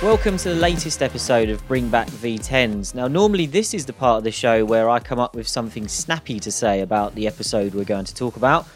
Welcome to the latest episode of Bring Back V10s. Now, normally this is the part of the show where I come up with something snappy to say about the episode we're going to talk about,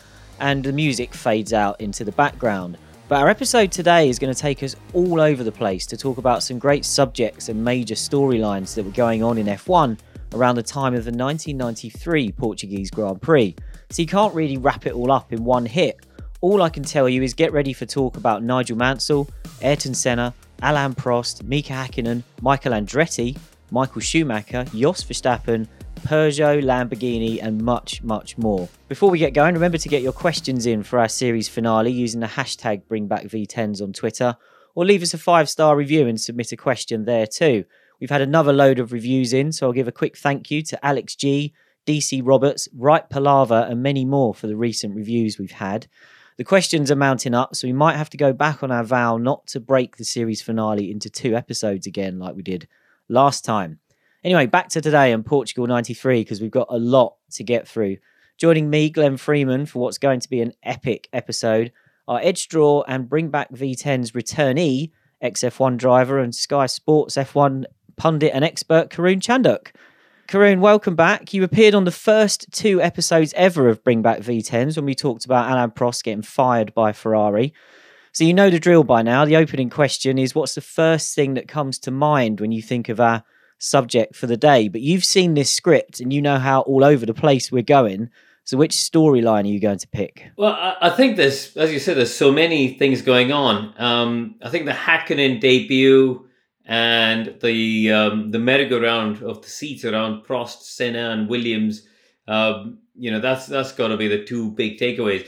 and the music fades out into the background. But our episode today is going to take us all over the place to talk about some great subjects and major storylines that were going on in F1 around the time of the 1993 Portuguese Grand Prix. So you can't really wrap it all up in one hit. All I can tell you is get ready for talk about Nigel Mansell, Ayrton Senna, Alain Prost, Mika Hakkinen, Michael Andretti, Michael Schumacher, Jos Verstappen, Peugeot, Lamborghini, and much, much more. Before we get going, remember to get your questions in for our series finale using the hashtag BringBackV10s on Twitter, or leave us a five star review and submit a question there too. We've had another load of reviews in, so I'll give a quick thank you to Alex G, DC Roberts, Wright Palava, and many more for the recent reviews we've had. The questions are mounting up, so we might have to go back on our vow not to break the series finale into two episodes again, like we did last time. Anyway, back to today and Portugal 93, because we've got a lot to get through. Joining me, Glenn Freeman, for what's going to be an epic episode are Edd Straw and Bring Back V10's returnee, XF1 driver and Sky Sports F1 pundit and expert, Karun Chandhok. Karun, welcome back. You appeared on the first two episodes ever of Bring Back V10s when we talked about Alain Prost getting fired by Ferrari. So you know the drill by now. The opening question is what's the first thing that comes to mind when you think of our subject for the day? But you've seen this script and you know how all over the place we're going. So which storyline are you going to pick? Well, I, I think there's, as you said, there's so many things going on. Um, I think the Hakkinen debut and the um, the merry-go-round of the seats around Prost, Senna, and Williams. Um, you know, that's that's got to be the two big takeaways.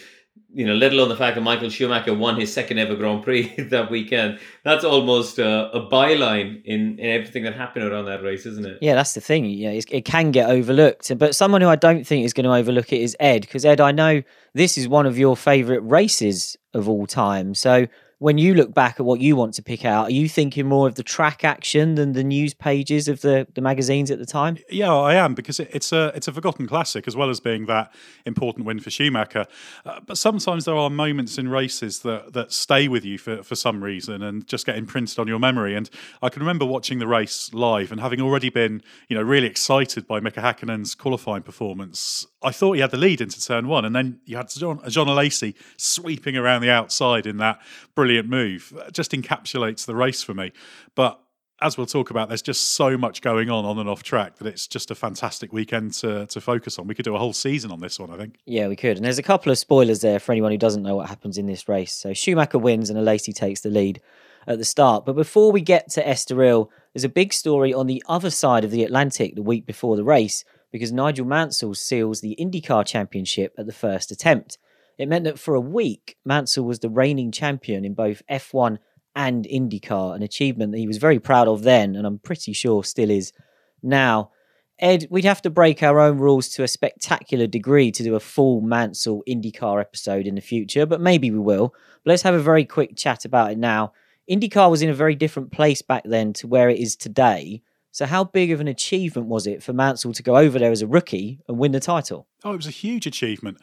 You know, let alone the fact that Michael Schumacher won his second ever Grand Prix that weekend. That's almost a, a byline in, in everything that happened around that race, isn't it? Yeah, that's the thing. Yeah, it can get overlooked. But someone who I don't think is going to overlook it is Ed, because Ed, I know this is one of your favourite races of all time. So when you look back at what you want to pick out, are you thinking more of the track action than the news pages of the, the magazines at the time? Yeah, I am because it, it's a it's a forgotten classic as well as being that important win for Schumacher. Uh, but sometimes there are moments in races that that stay with you for, for some reason and just get imprinted on your memory. And I can remember watching the race live and having already been you know really excited by Mika Hakkinen's qualifying performance. I thought he had the lead into turn one, and then you had Jean, Jean sweeping around the outside in that brilliant move. It just encapsulates the race for me. But as we'll talk about, there's just so much going on on and off track that it's just a fantastic weekend to, to focus on. We could do a whole season on this one, I think. Yeah, we could. And there's a couple of spoilers there for anyone who doesn't know what happens in this race. So Schumacher wins and Alesi takes the lead at the start. But before we get to Estoril, there's a big story on the other side of the Atlantic the week before the race because Nigel Mansell seals the IndyCar Championship at the first attempt. It meant that for a week, Mansell was the reigning champion in both F1 and IndyCar, an achievement that he was very proud of then, and I'm pretty sure still is now. Ed, we'd have to break our own rules to a spectacular degree to do a full Mansell IndyCar episode in the future, but maybe we will. But let's have a very quick chat about it now. IndyCar was in a very different place back then to where it is today. So, how big of an achievement was it for Mansell to go over there as a rookie and win the title? Oh, it was a huge achievement.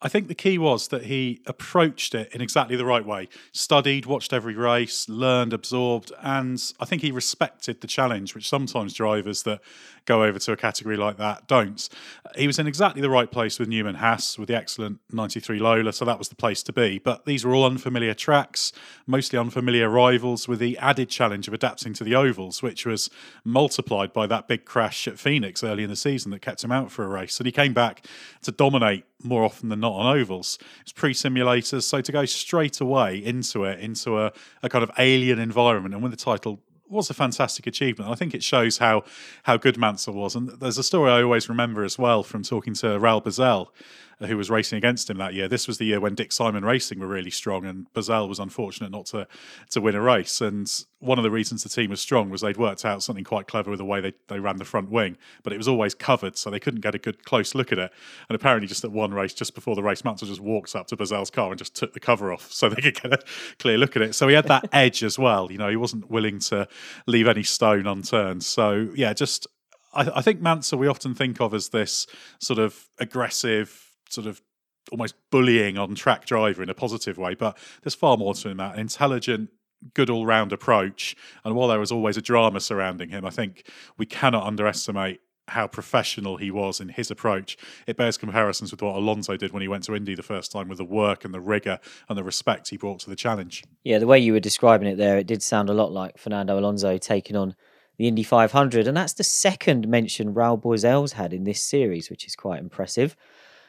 I think the key was that he approached it in exactly the right way. Studied, watched every race, learned, absorbed, and I think he respected the challenge, which sometimes drivers that go over to a category like that don't. He was in exactly the right place with Newman Haas, with the excellent 93 Lola, so that was the place to be. But these were all unfamiliar tracks, mostly unfamiliar rivals, with the added challenge of adapting to the ovals, which was multiplied by that big crash at Phoenix early in the season that kept him out for a race. And he came back to dominate more often than not on ovals. It's pre simulators, so to go straight away into it, into a, a kind of alien environment and win the title was a fantastic achievement. I think it shows how how good Mansell was. And there's a story I always remember as well from talking to Raul Boesel Uh, who was racing against him that year. This was the year when Dick Simon Racing were really strong, and Boesel was unfortunate not to to win a race. And one of the reasons the team was strong was they'd worked out something quite clever with the way they, they ran the front wing, but it was always covered, so they couldn't get a good close look at it. And apparently, just at one race, just before the race, Mansell just walked up to Boesel's car and just took the cover off so they could get a clear look at it. So he had that edge as well. You know, he wasn't willing to leave any stone unturned. So yeah, just I, I think Mansell we often think of as this sort of aggressive sort of almost bullying on track driver in a positive way, but there's far more to him that. An intelligent, good all round approach. And while there was always a drama surrounding him, I think we cannot underestimate how professional he was in his approach. It bears comparisons with what Alonso did when he went to Indy the first time with the work and the rigour and the respect he brought to the challenge. Yeah, the way you were describing it there, it did sound a lot like Fernando Alonso taking on the Indy 500. And that's the second mention Raul Boesel's had in this series, which is quite impressive.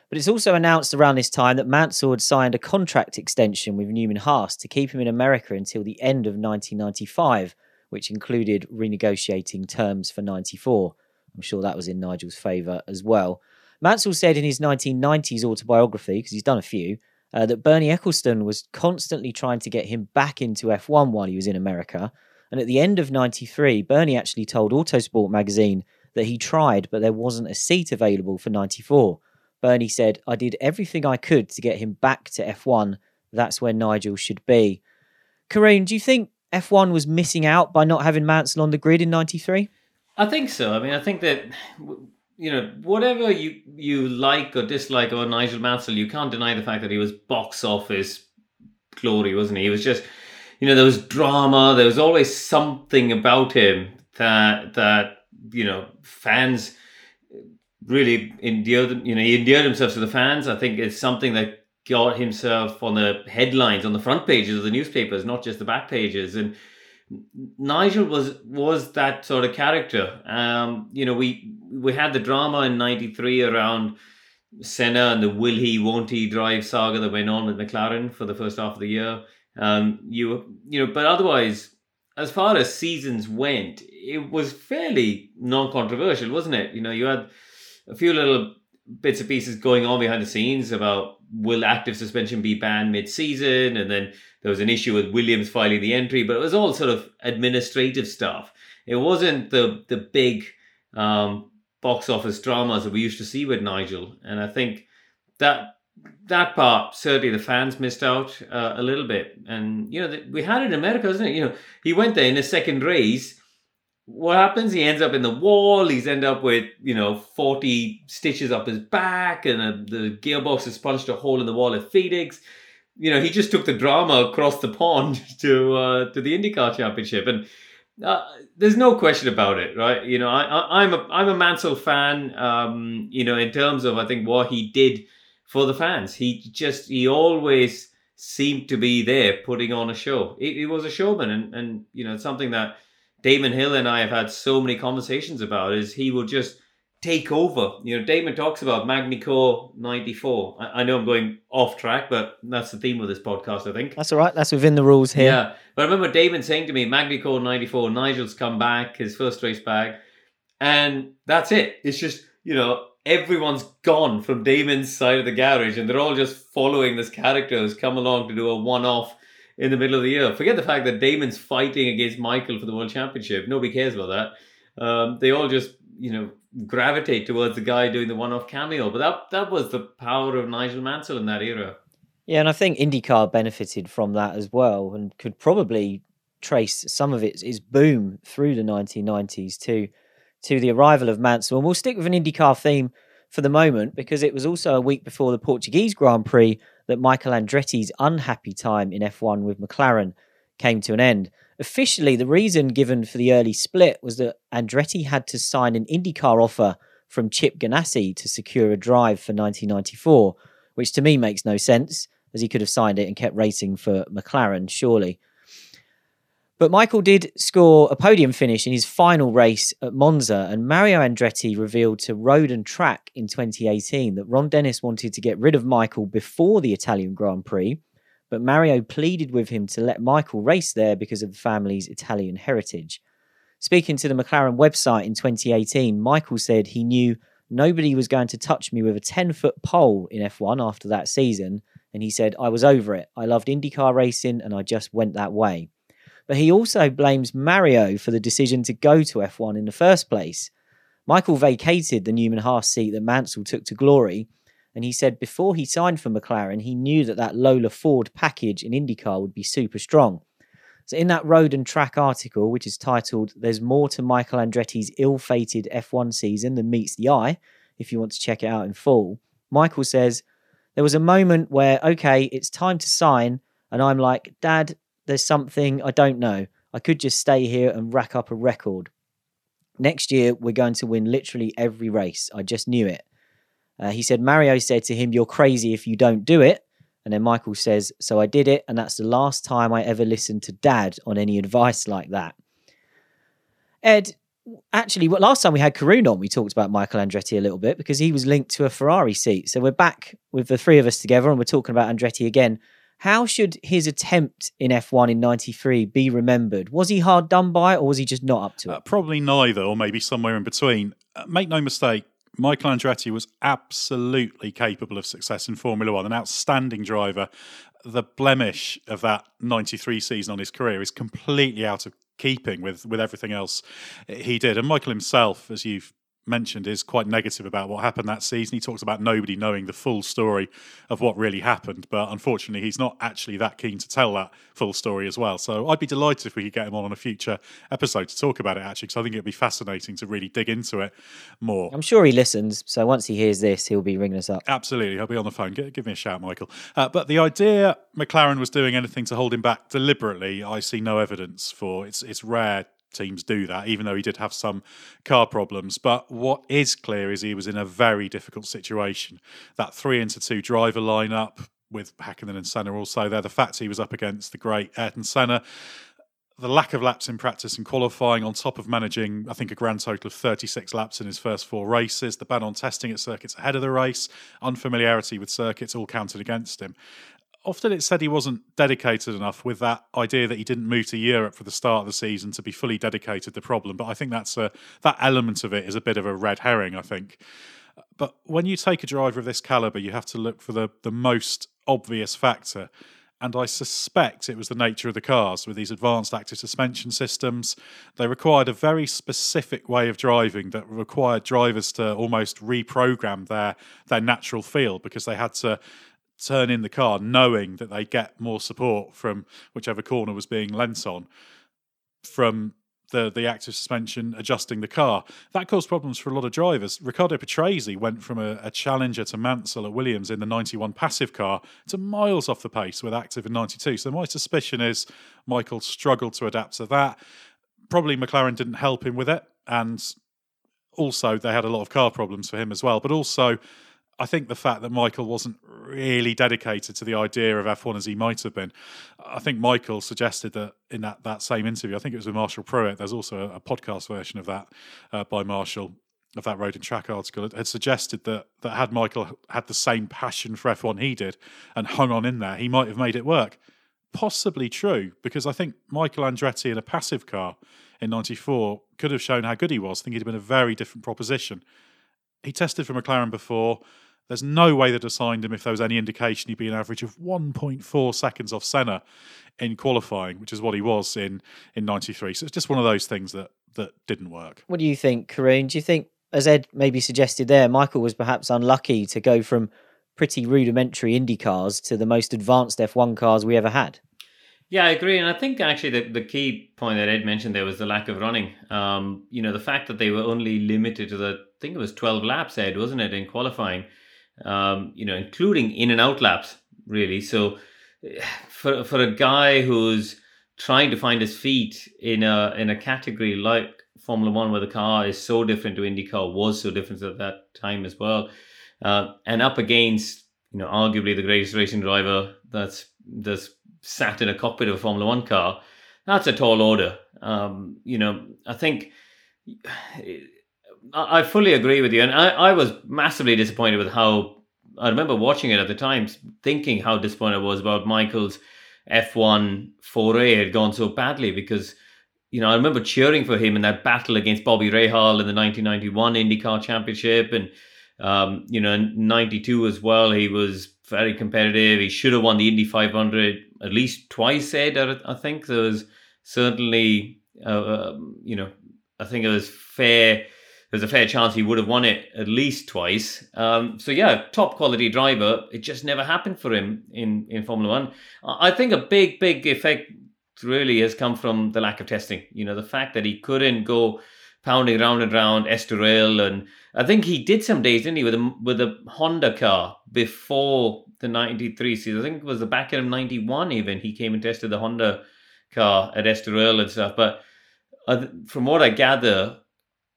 But it's also announced around this time that Mansell had signed a contract extension with Newman Haas to keep him in America until the end of 1995, which included renegotiating terms for 94. I'm sure that was in Nigel's favour as well. Mansell said in his 1990s autobiography, because he's done a few, uh, that Bernie Ecclestone was constantly trying to get him back into F1 while he was in America. And at the end of 93, Bernie actually told Autosport magazine that he tried, but there wasn't a seat available for 94. Bernie said, I did everything I could to get him back to F1. That's where Nigel should be. Karun, do you think F1 was missing out by not having Mansell on the grid in 93? I think so. I mean, I think that you know whatever you you like or dislike about Nigel Mansell, you can't deny the fact that he was box office glory, wasn't he? He was just you know there was drama. There was always something about him that that you know fans really endeared. You know, he endeared himself to the fans. I think it's something that got himself on the headlines on the front pages of the newspapers, not just the back pages, and Nigel was was that sort of character. Um, you know, we we had the drama in '93 around Senna and the will he, won't he drive saga that went on with McLaren for the first half of the year. Um, you you know, but otherwise, as far as seasons went, it was fairly non-controversial, wasn't it? You know, you had a few little bits and pieces going on behind the scenes about will active suspension be banned mid-season, and then there was an issue with Williams filing the entry, but it was all sort of administrative stuff. It wasn't the the big um, box office dramas that we used to see with Nigel, and I think that that part certainly the fans missed out uh, a little bit. And you know, we had it in America, isn't it? You know, he went there in his second race. What happens? He ends up in the wall. He's end up with you know forty stitches up his back, and a, the gearbox has punched a hole in the wall at Phoenix you know, he just took the drama across the pond to uh, to the IndyCar Championship, and uh, there's no question about it, right? You know, I, am a I'm a Mansell fan. Um, you know, in terms of I think what he did for the fans, he just he always seemed to be there putting on a show. He, he was a showman, and and you know, something that Damon Hill and I have had so many conversations about is he will just take over. You know, Damon talks about Magny-Cours 94. I, I, know I'm going off track, but that's the theme of this podcast, I think. That's all right. That's within the rules here. Yeah. But I remember Damon saying to me, Magny-Cours 94, Nigel's come back, his first race back. And that's it. It's just, you know, everyone's gone from Damon's side of the garage and they're all just following this character who's come along to do a one off in the middle of the year. Forget the fact that Damon's fighting against Michael for the World Championship. Nobody cares about that. Um, they all just, you know, gravitate towards the guy doing the one-off cameo. But that that was the power of Nigel Mansell in that era. Yeah, and I think IndyCar benefited from that as well, and could probably trace some of its, its boom through the 1990s to to the arrival of Mansell. And we'll stick with an IndyCar theme for the moment because it was also a week before the Portuguese Grand Prix that Michael Andretti's unhappy time in F1 with McLaren came to an end. Officially, the reason given for the early split was that Andretti had to sign an IndyCar offer from Chip Ganassi to secure a drive for 1994, which to me makes no sense, as he could have signed it and kept racing for McLaren, surely. But Michael did score a podium finish in his final race at Monza, and Mario Andretti revealed to Road and Track in 2018 that Ron Dennis wanted to get rid of Michael before the Italian Grand Prix but Mario pleaded with him to let Michael race there because of the family's Italian heritage. Speaking to the McLaren website in 2018, Michael said he knew nobody was going to touch me with a 10 foot pole in F1 after that season, and he said, I was over it. I loved IndyCar racing and I just went that way. But he also blames Mario for the decision to go to F1 in the first place. Michael vacated the Newman Haas seat that Mansell took to glory and he said before he signed for McLaren, he knew that that Lola Ford package in IndyCar would be super strong. So, in that road and track article, which is titled There's More to Michael Andretti's Ill Fated F1 Season Than Meets the Eye, if you want to check it out in full, Michael says, There was a moment where, okay, it's time to sign. And I'm like, Dad, there's something I don't know. I could just stay here and rack up a record. Next year, we're going to win literally every race. I just knew it. Uh, he said, Mario said to him, You're crazy if you don't do it. And then Michael says, So I did it. And that's the last time I ever listened to dad on any advice like that. Ed, actually, last time we had Karun on, we talked about Michael Andretti a little bit because he was linked to a Ferrari seat. So we're back with the three of us together and we're talking about Andretti again. How should his attempt in F1 in 93 be remembered? Was he hard done by or was he just not up to it? Uh, probably neither, or maybe somewhere in between. Uh, make no mistake, Michael Andretti was absolutely capable of success in Formula One, an outstanding driver. The blemish of that 93 season on his career is completely out of keeping with, with everything else he did. And Michael himself, as you've mentioned is quite negative about what happened that season. He talks about nobody knowing the full story of what really happened, but unfortunately, he's not actually that keen to tell that full story as well. So I'd be delighted if we could get him on on a future episode to talk about it, actually, because I think it'd be fascinating to really dig into it more. I'm sure he listens, so once he hears this, he'll be ringing us up. Absolutely, he'll be on the phone. Give, give me a shout, Michael. Uh, but the idea McLaren was doing anything to hold him back deliberately, I see no evidence for. It's it's rare teams do that, even though he did have some car problems. But what is clear is he was in a very difficult situation. That three into two driver lineup with Hakkinen and Senna also there, the fact he was up against the great Ayrton Senna. The lack of laps in practice and qualifying, on top of managing, I think, a grand total of 36 laps in his first four races, the ban on testing at circuits ahead of the race, unfamiliarity with circuits, all counted against him often it's said he wasn't dedicated enough with that idea that he didn't move to Europe for the start of the season to be fully dedicated to the problem. But I think that's a that element of it is a bit of a red herring. I think. But when you take a driver of this caliber, you have to look for the the most obvious factor. And I suspect it was the nature of the cars with these advanced active suspension systems. They required a very specific way of driving that required drivers to almost reprogram their their natural feel because they had to turn in the car knowing that they get more support from whichever corner was being lent on from the the active suspension adjusting the car. That caused problems for a lot of drivers. Riccardo Patrese went from a, a, challenger to Mansell at Williams in the 91 passive car to miles off the pace with active in 92. So my suspicion is Michael struggled to adapt to that. Probably McLaren didn't help him with it. And also they had a lot of car problems for him as well. But also I think the fact that Michael wasn't really dedicated to the idea of F1 as he might have been. I think Michael suggested that in that, that same interview, I think it was with Marshall Pruett, there's also a, a podcast version of that uh, by Marshall, of that Road and Track article, It had suggested that, that had Michael had the same passion for F1 he did and hung on in there, he might have made it work. Possibly true, because I think Michael Andretti in a passive car in 94 could have shown how good he was. I think he'd have been a very different proposition. He tested for McLaren before there's no way they'd have signed him if there was any indication he'd be an average of 1.4 seconds off Senna in qualifying, which is what he was in in '93. So it's just one of those things that that didn't work. What do you think, Karun? Do you think, as Ed maybe suggested there, Michael was perhaps unlucky to go from pretty rudimentary Indy cars to the most advanced F1 cars we ever had? Yeah, I agree, and I think actually the, the key point that Ed mentioned there was the lack of running. Um, you know, the fact that they were only limited to the, I think it was twelve laps, Ed, wasn't it, in qualifying? Um, you know, including in and out laps, really. So for for a guy who's trying to find his feet in a in a category like Formula One, where the car is so different to IndyCar, was so different at that time as well, uh, and up against you know arguably the greatest racing driver that's that's sat in a cockpit of a Formula One car, that's a tall order. Um, you know, I think I fully agree with you, and I, I was massively disappointed with how I remember watching it at the time, thinking how disappointed I was about Michael's F1 foray had gone so badly because you know I remember cheering for him in that battle against Bobby Rahal in the 1991 IndyCar Championship, and um, you know in '92 as well. He was very competitive. He should have won the Indy 500 at least twice. Said I think there was certainly uh, um, you know I think it was fair there's a fair chance he would have won it at least twice. Um, so yeah, top quality driver. It just never happened for him in in Formula One. I think a big big effect really has come from the lack of testing. You know, the fact that he couldn't go pounding round and round Estoril, and I think he did some days, didn't he, with a with a Honda car before the '93 season. I think it was the back end of '91. Even he came and tested the Honda car at Estoril and stuff. But uh, from what I gather,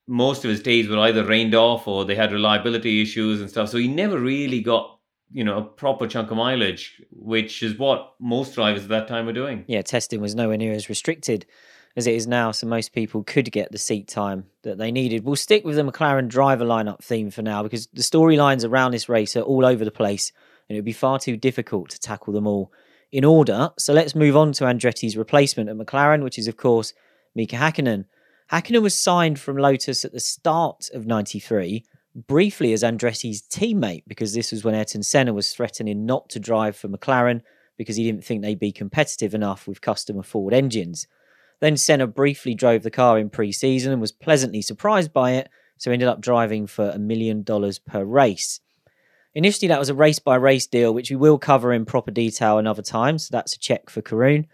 most of his days were either rained off or they had reliability issues and stuff. So he never really got you know a proper chunk of mileage, which is what most drivers at that time were doing. Yeah, testing was nowhere near as restricted as it is now, so most people could get the seat time that they needed. We'll stick with the McLaren driver lineup theme for now because the storylines around this race are all over the place and it would be far too difficult to tackle them all in order. So let's move on to Andretti's replacement at McLaren, which is, of course, Mika Hakkinen. Hakkinen was signed from Lotus at the start of 93, briefly as Andretti's teammate, because this was when Ayrton Senna was threatening not to drive for McLaren because he didn't think they'd be competitive enough with customer Ford engines. Then Senna briefly drove the car in pre season and was pleasantly surprised by it, so ended up driving for a million dollars per race. Initially, that was a race by race deal, which we will cover in proper detail another time, so that's a check for Karun.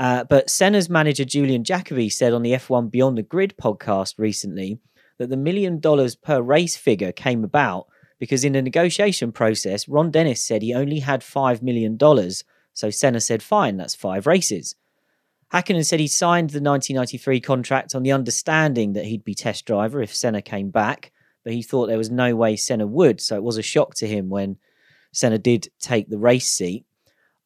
Uh, but Senna's manager Julian Jakobi said on the F1 Beyond the Grid podcast recently that the million dollars per race figure came about because in the negotiation process, Ron Dennis said he only had $5 million. So Senna said, fine, that's five races. Hakkinen said he signed the 1993 contract on the understanding that he'd be test driver if Senna came back, but he thought there was no way Senna would, so it was a shock to him when Senna did take the race seat.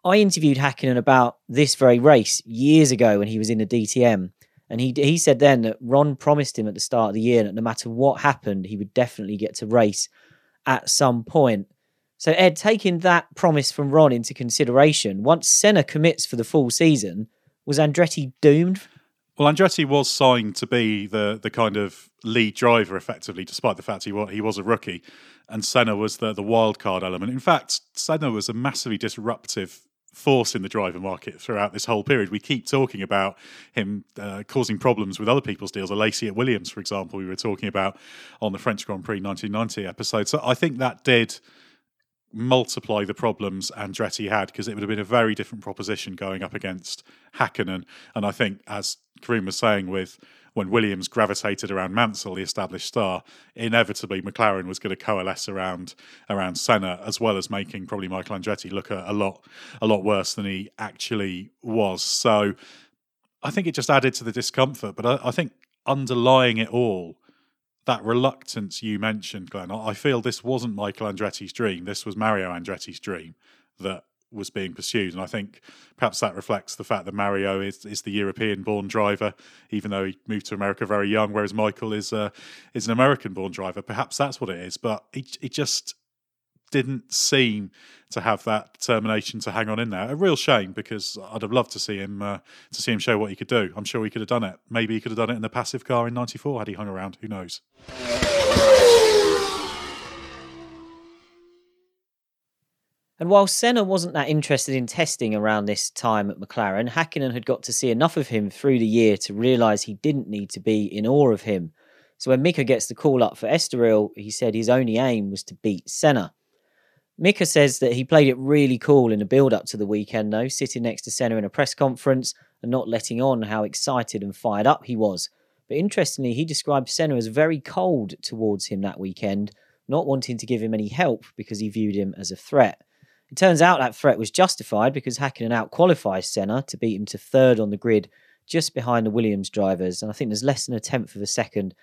I interviewed Hakkinen about this very race years ago when he was in the DTM, and he he said then that Ron promised him at the start of the year that no matter what happened, he would definitely get to race at some point. So Ed, taking that promise from Ron into consideration, once Senna commits for the full season, was Andretti doomed? Well, Andretti was signed to be the the kind of lead driver, effectively, despite the fact he was, he was a rookie, and Senna was the the wild card element. In fact, Senna was a massively disruptive force in the driver market throughout this whole period. We keep talking about him uh, causing problems with other people's deals. Alesi at Williams, for example, we were talking about on the French Grand Prix 1990 episode. So I think that did multiply the problems Andretti had because it would have been a very different proposition going up against Hakkinen. And I think, as Karun was saying, with when Williams gravitated around Mansell, the established star, inevitably McLaren was going to coalesce around around Senna, as well as making probably Michael Andretti look a, a lot a lot worse than he actually was. So I think it just added to the discomfort. But I, I think underlying it all that reluctance you mentioned, Glenn, I feel this wasn't Michael Andretti's dream. This was Mario Andretti's dream that was being pursued. And I think perhaps that reflects the fact that Mario is, is the European born driver, even though he moved to America very young, whereas Michael is uh, is an American born driver. Perhaps that's what it is. But it, just didn't seem to have that determination to hang on in there. A real shame because I'd have loved to see him uh, to see him show what he could do. I'm sure he could have done it. Maybe he could have done it in the passive car in '94 had he hung around. Who knows? And while Senna wasn't that interested in testing around this time at McLaren, Hakkinen had got to see enough of him through the year to realise he didn't need to be in awe of him. So when Mika gets the call up for Estoril, he said his only aim was to beat Senna. Mika says that he played it really cool in the build up to the weekend, though, sitting next to Senna in a press conference and not letting on how excited and fired up he was. But interestingly, he described Senna as very cold towards him that weekend, not wanting to give him any help because he viewed him as a threat. It turns out that threat was justified because Hakkinen outqualifies Senna to beat him to third on the grid, just behind the Williams drivers, and I think there's less than a tenth of a second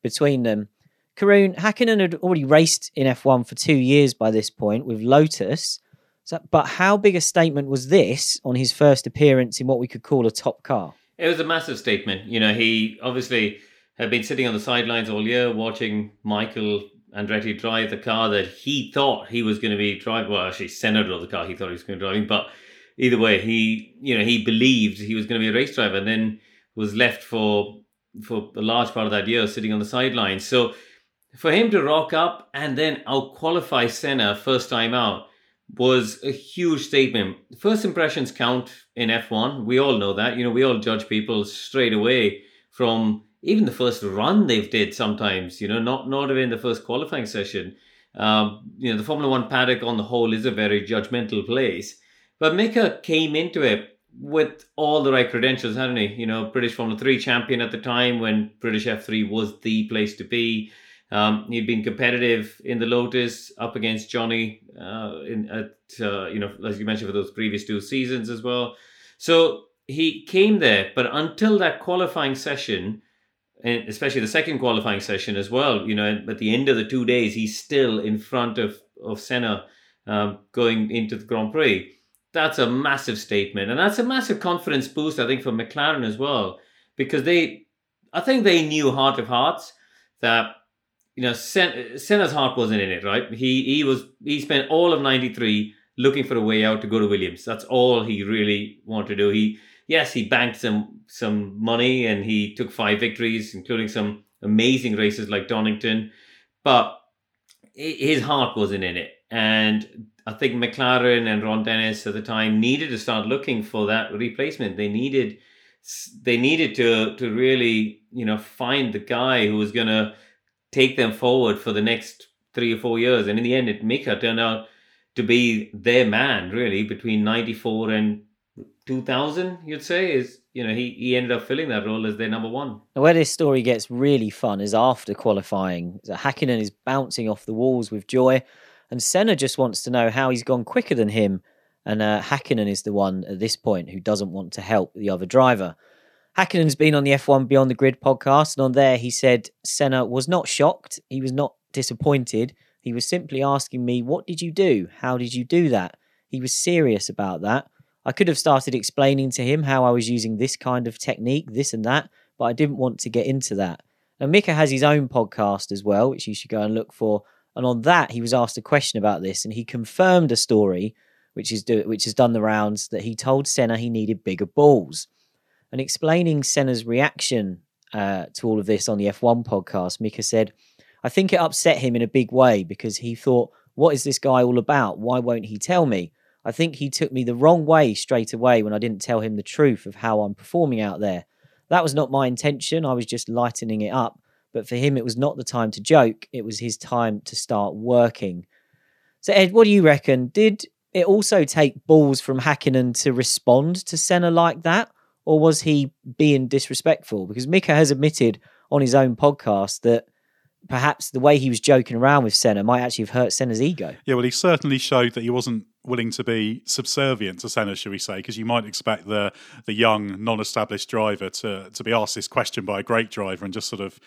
between them. Karun Hakkinen had already raced in F1 for two years by this point with Lotus. So, but how big a statement was this on his first appearance in what we could call a top car? It was a massive statement. You know, he obviously had been sitting on the sidelines all year watching Michael Andretti drive the car that he thought he was going to be driving. Well, actually, Senna drove the car he thought he was going to be driving. But either way, he you know he believed he was going to be a race driver, and then was left for for a large part of that year sitting on the sidelines. So for him to rock up and then out qualify Senna first time out was a huge statement. First impressions count in F1. We all know that. You know, we all judge people straight away from even the first run they've did sometimes, you know, not not even the first qualifying session. Um, you know, the Formula One paddock on the whole is a very judgmental place. But Mika came into it with all the right credentials, hadn't he? You know, British Formula Three champion at the time when British F3 was the place to be. Um, he'd been competitive in the Lotus up against Johnny uh, in at uh, you know as you mentioned for those previous two seasons as well. So he came there, but until that qualifying session, and especially the second qualifying session as well, you know, at the end of the two days, he's still in front of of Senna um, going into the Grand Prix. That's a massive statement, and that's a massive confidence boost, I think, for McLaren as well, because they, I think they knew heart of hearts that you know, Sen- Senna's heart wasn't in it, right? He he was he spent all of '93 looking for a way out to go to Williams. That's all he really wanted to do. He yes, he banked some some money and he took five victories, including some amazing races like Donington, but his heart wasn't in it. And I think McLaren and Ron Dennis at the time needed to start looking for that replacement. They needed they needed to to really you know find the guy who was going to take them forward for the next three or four years. And in the end, it Mika turned out to be their man, really, between 94 and 2000, you'd say, is, you know, he, he ended up filling that role as their number one. Now, where this story gets really fun is after qualifying. So Hakkinen is bouncing off the walls with joy, and Senna just wants to know how he's gone quicker than him. And uh, Hakkinen is the one at this point who doesn't want to help the other driver. Hakkinen's been on the F1 Beyond the Grid podcast, and on there he said Senna was not shocked. He was not disappointed. He was simply asking me, What did you do? How did you do that? He was serious about that. I could have started explaining to him how I was using this kind of technique, this and that, but I didn't want to get into that. Now, Mika has his own podcast as well, which you should go and look for. And on that, he was asked a question about this, and he confirmed a story, which is do, which has done the rounds, that he told Senna he needed bigger balls. And explaining Senna's reaction uh, to all of this on the F1 podcast, Mika said, I think it upset him in a big way because he thought, what is this guy all about? Why won't he tell me? I think he took me the wrong way straight away when I didn't tell him the truth of how I'm performing out there. That was not my intention. I was just lightening it up. But for him, it was not the time to joke. It was his time to start working. So, Ed, what do you reckon? Did it also take balls from Hakkinen to respond to Senna like that? or was he being disrespectful? Because Mika has admitted on his own podcast that perhaps the way he was joking around with Senna might actually have hurt Senna's ego. Yeah, well, he certainly showed that he wasn't willing to be subservient to Senna, should we say? Because you might expect the the young, non-established driver to to be asked this question by a great driver and just sort of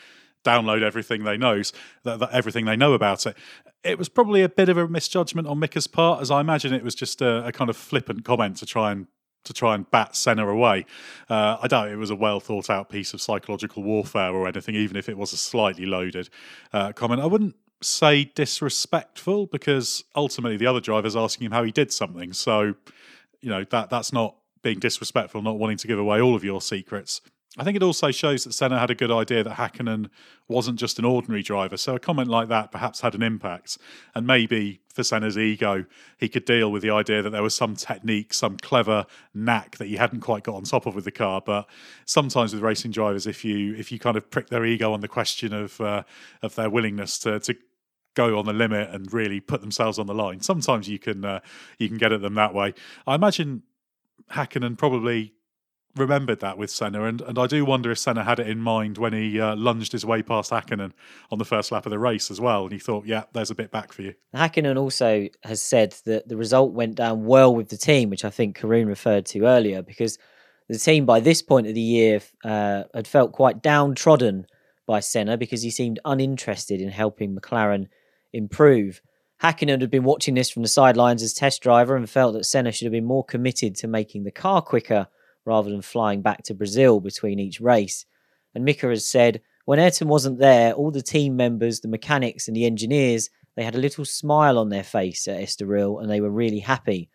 download everything they knows that, that, everything they know about it. It was probably a bit of a misjudgment on Mika's part, as I imagine it was just a, a kind of flippant comment to try and to try and bat Senna away. Uh, I doubt it was a well thought out piece of psychological warfare or anything, even if it was a slightly loaded uh, comment. I wouldn't say disrespectful because ultimately the other driver's asking him how he did something. So, you know, that that's not being disrespectful, not wanting to give away all of your secrets. I think it also shows that Senna had a good idea that Hakkinen wasn't just an ordinary driver. So a comment like that perhaps had an impact. And maybe for Senna's ego, he could deal with the idea that there was some technique, some clever knack that he hadn't quite got on top of with the car. But sometimes with racing drivers, if you if you kind of prick their ego on the question of uh, of their willingness to to go on the limit and really put themselves on the line, sometimes you can uh, you can get at them that way. I imagine Hakkinen probably remembered that with Senna, and, and I do wonder if Senna had it in mind when he uh, lunged his way past Hakkinen on the first lap of the race as well, and he thought, yeah, there's a bit back for you. Hakkinen also has said that the result went down well with the team, which I think Karun referred to earlier, because the team by this point of the year uh, had felt quite downtrodden by Senna because he seemed uninterested in helping McLaren improve. Hakkinen had been watching this from the sidelines as test driver and felt that Senna should have been more committed to making the car quicker rather than flying back to Brazil between each race. And Mika has said, when Ayrton wasn't there, all the team members, the mechanics, and the engineers, they had a little smile on their face at Estoril and they were really happy.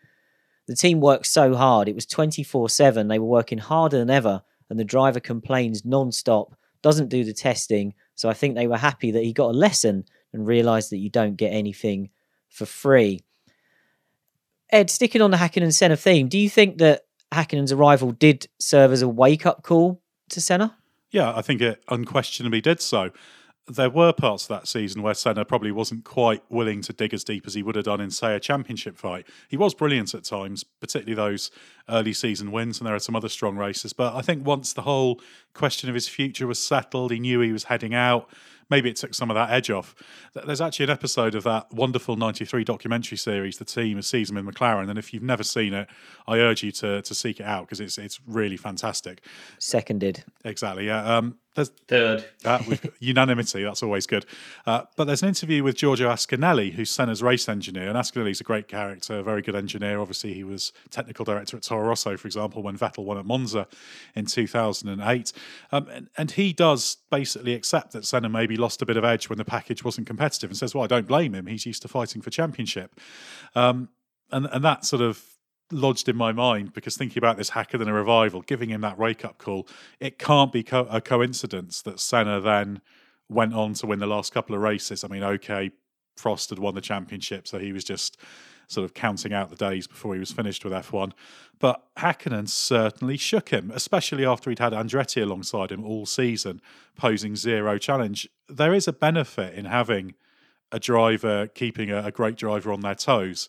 The team worked so hard, it was 24 7. They were working harder than ever, and the driver complains non stop, doesn't do the testing. So I think they were happy that he got a lesson and realised that you don't get anything for free. Ed, sticking on the Hakkinen Senna theme, do you think that Hakkinen's arrival did serve as a wake up call to Senna? Yeah, I think it unquestionably did so. there were parts of that season where Senna probably wasn't quite willing to dig as deep as he would have done in, say, a championship fight. He was brilliant at times, particularly those early season wins, and there are some other strong races. But I think once the whole question of his future was settled, he knew he was heading out maybe it took some of that edge off. There's actually an episode of that wonderful 93 documentary series, The Team, a season with McLaren. And if you've never seen it, I urge you to, to seek it out because it's, it's really fantastic. Seconded. Exactly. Yeah. Um, there's third. Uh, unanimity. That's always good. Uh, but there's an interview with Giorgio Ascanelli, who's Senna's race engineer, and Ascanelli's a great character, a very good engineer. Obviously, he was technical director at Toro Rosso, for example, when Vettel won at Monza in 2008. Um, and, and, he does basically accept that Senna maybe lost a bit of edge when the package wasn't competitive, and says, "Well, I don't blame him. He's used to fighting for championship." Um, and and that sort of lodged in my mind because thinking about this Hakkinen a revival, giving him that wake up call, it can't be co- a coincidence that Senna then went on to win the last couple of races. I mean, okay, Prost had won the championship, so he was just sort of counting out the days before he was finished with F1. But Hakkinen certainly shook him, especially after he'd had Andretti alongside him all season, posing zero challenge. There is a benefit in having a driver keeping a, a great driver on their toes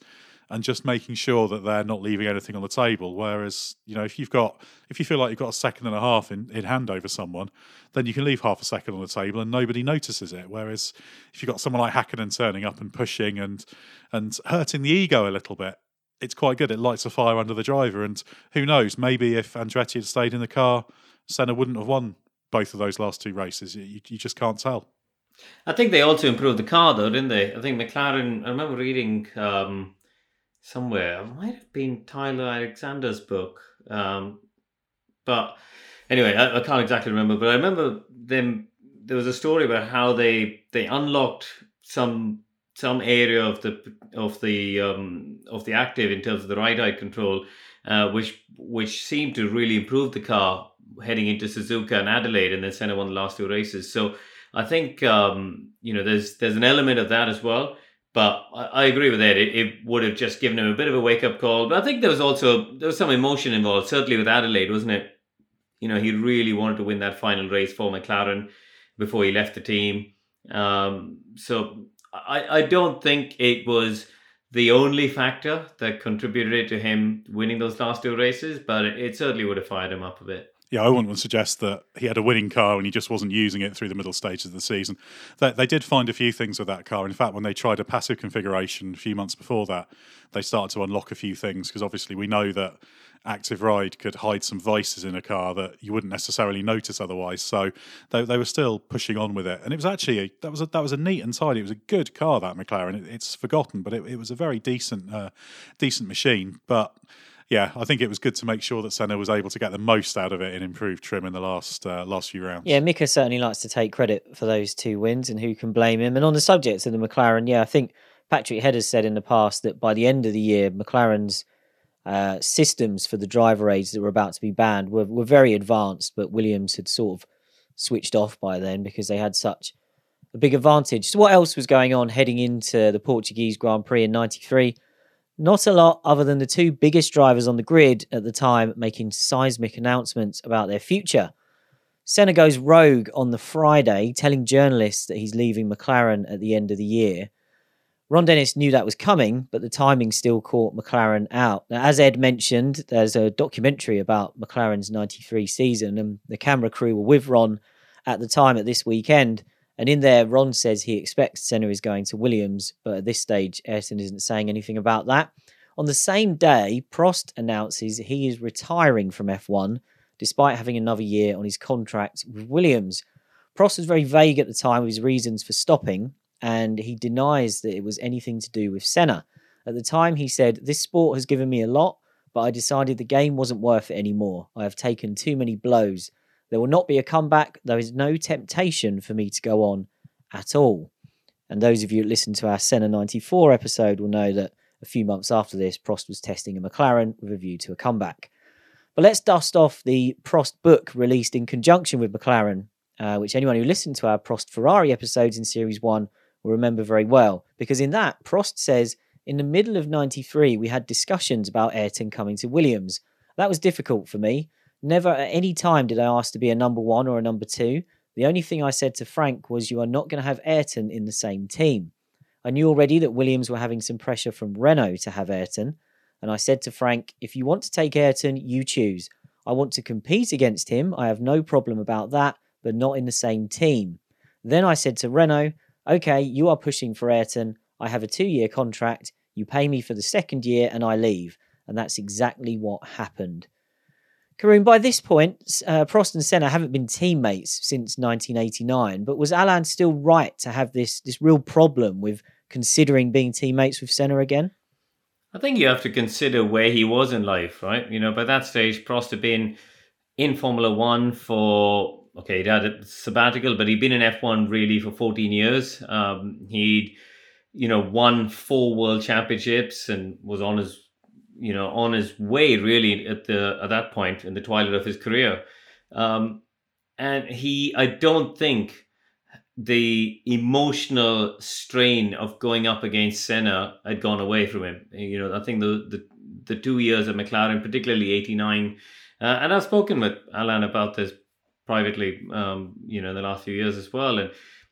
and just making sure that they're not leaving anything on the table. Whereas, you know, if you've got if you feel like you've got a second and a half in, in hand over someone, then you can leave half a second on the table and nobody notices it. Whereas if you've got someone like Hakkinen turning up and pushing and and hurting the ego a little bit, it's quite good. It lights a fire under the driver. And who knows, maybe if Andretti had stayed in the car, Senna wouldn't have won both of those last two races. You, you just can't tell. I think they also improved the car, though, didn't they? I think McLaren. I remember reading um, somewhere. It might have been Tyler Alexander's book. Um, but anyway, I, I, can't exactly remember. But I remember them. There was a story about how they they unlocked some some area of the of the um, of the active in terms of the ride height control, uh, which which seemed to really improve the car heading into Suzuka and Adelaide, and then Senna won the last two races. So I think um, you know there's there's an element of that as well. But I, I agree with Ed. It, it, would have just given him a bit of a wake up call. But I think there was also there was some emotion involved. Certainly with Adelaide, wasn't it? You know, he really wanted to win that final race for McLaren before he left the team. Um, so I, I don't think it was the only factor that contributed to him winning those last two races, but it, it certainly would have fired him up a bit yeah, I wouldn't suggest that he had a winning car and he just wasn't using it through the middle stages of the season. They, they, did find a few things with that car. In fact, when they tried a passive configuration a few months before that, they started to unlock a few things because obviously we know that active ride could hide some vices in a car that you wouldn't necessarily notice otherwise. So they, they were still pushing on with it, and it was actually a, that was a, that was a neat and tidy. It was a good car that McLaren. It, it's forgotten, but it, it was a very decent uh, decent machine, but yeah, I think it was good to make sure that Senna was able to get the most out of it in improved trim in the last uh, last few rounds. Yeah, Mika certainly likes to take credit for those two wins, and who can blame him? And on the subject of the McLaren, yeah, I think Patrick Head has said in the past that by the end of the year, McLaren's uh, systems for the driver aids that were about to be banned were, were very advanced, but Williams had sort of switched off by then because they had such a big advantage. So, what else was going on heading into the Portuguese Grand Prix in '93? Not a lot other than the two biggest drivers on the grid at the time making seismic announcements about their future. Senna goes rogue on the Friday, telling journalists that he's leaving McLaren at the end of the year. Ron Dennis knew that was coming, but the timing still caught McLaren out. Now, as Ed mentioned, there's a documentary about McLaren's 93 season, and the camera crew were with Ron at the time at this weekend. And in there, Ron says he expects Senna is going to Williams, but at this stage, Ayrton isn't saying anything about that. On the same day, Prost announces he is retiring from F1 despite having another year on his contract with Williams. Prost was very vague at the time of his reasons for stopping, and he denies that it was anything to do with Senna. At the time, he said, This sport has given me a lot, but I decided the game wasn't worth it anymore. I have taken too many blows. There will not be a comeback. There is no temptation for me to go on at all. And those of you who listen to our Senna 94 episode will know that a few months after this, Prost was testing a McLaren with a view to a comeback. But let's dust off the Prost book released in conjunction with McLaren, uh, which anyone who listened to our Prost Ferrari episodes in Series 1 will remember very well. Because in that, Prost says, in the middle of 93, we had discussions about Ayrton coming to Williams. That was difficult for me. Never at any time did I ask to be a number one or a number two. The only thing I said to Frank was, You are not going to have Ayrton in the same team. I knew already that Williams were having some pressure from Renault to have Ayrton, and I said to Frank, If you want to take Ayrton, you choose. I want to compete against him. I have no problem about that, but not in the same team. Then I said to Renault, Okay, you are pushing for Ayrton. I have a two year contract. You pay me for the second year and I leave. And that's exactly what happened. Karun, by this point, uh, Prost and Senna haven't been teammates since 1989, but was Alain still right to have this, this real problem with considering being teammates with Senna again? I think you have to consider where he was in life, right? You know, by that stage, Prost had been in Formula One for, okay, he'd had a sabbatical, but he'd been in F1 really for 14 years. Um, he'd, you know, won four world championships and was on his you know, on his way really at the at that point in the twilight of his career. Um, and he, I don't think the emotional strain of going up against Senna had gone away from him. You know, I think the the, the two years at McLaren, particularly '89, uh, and I've spoken with Alain about this privately, um, you know, in the last few years as well, and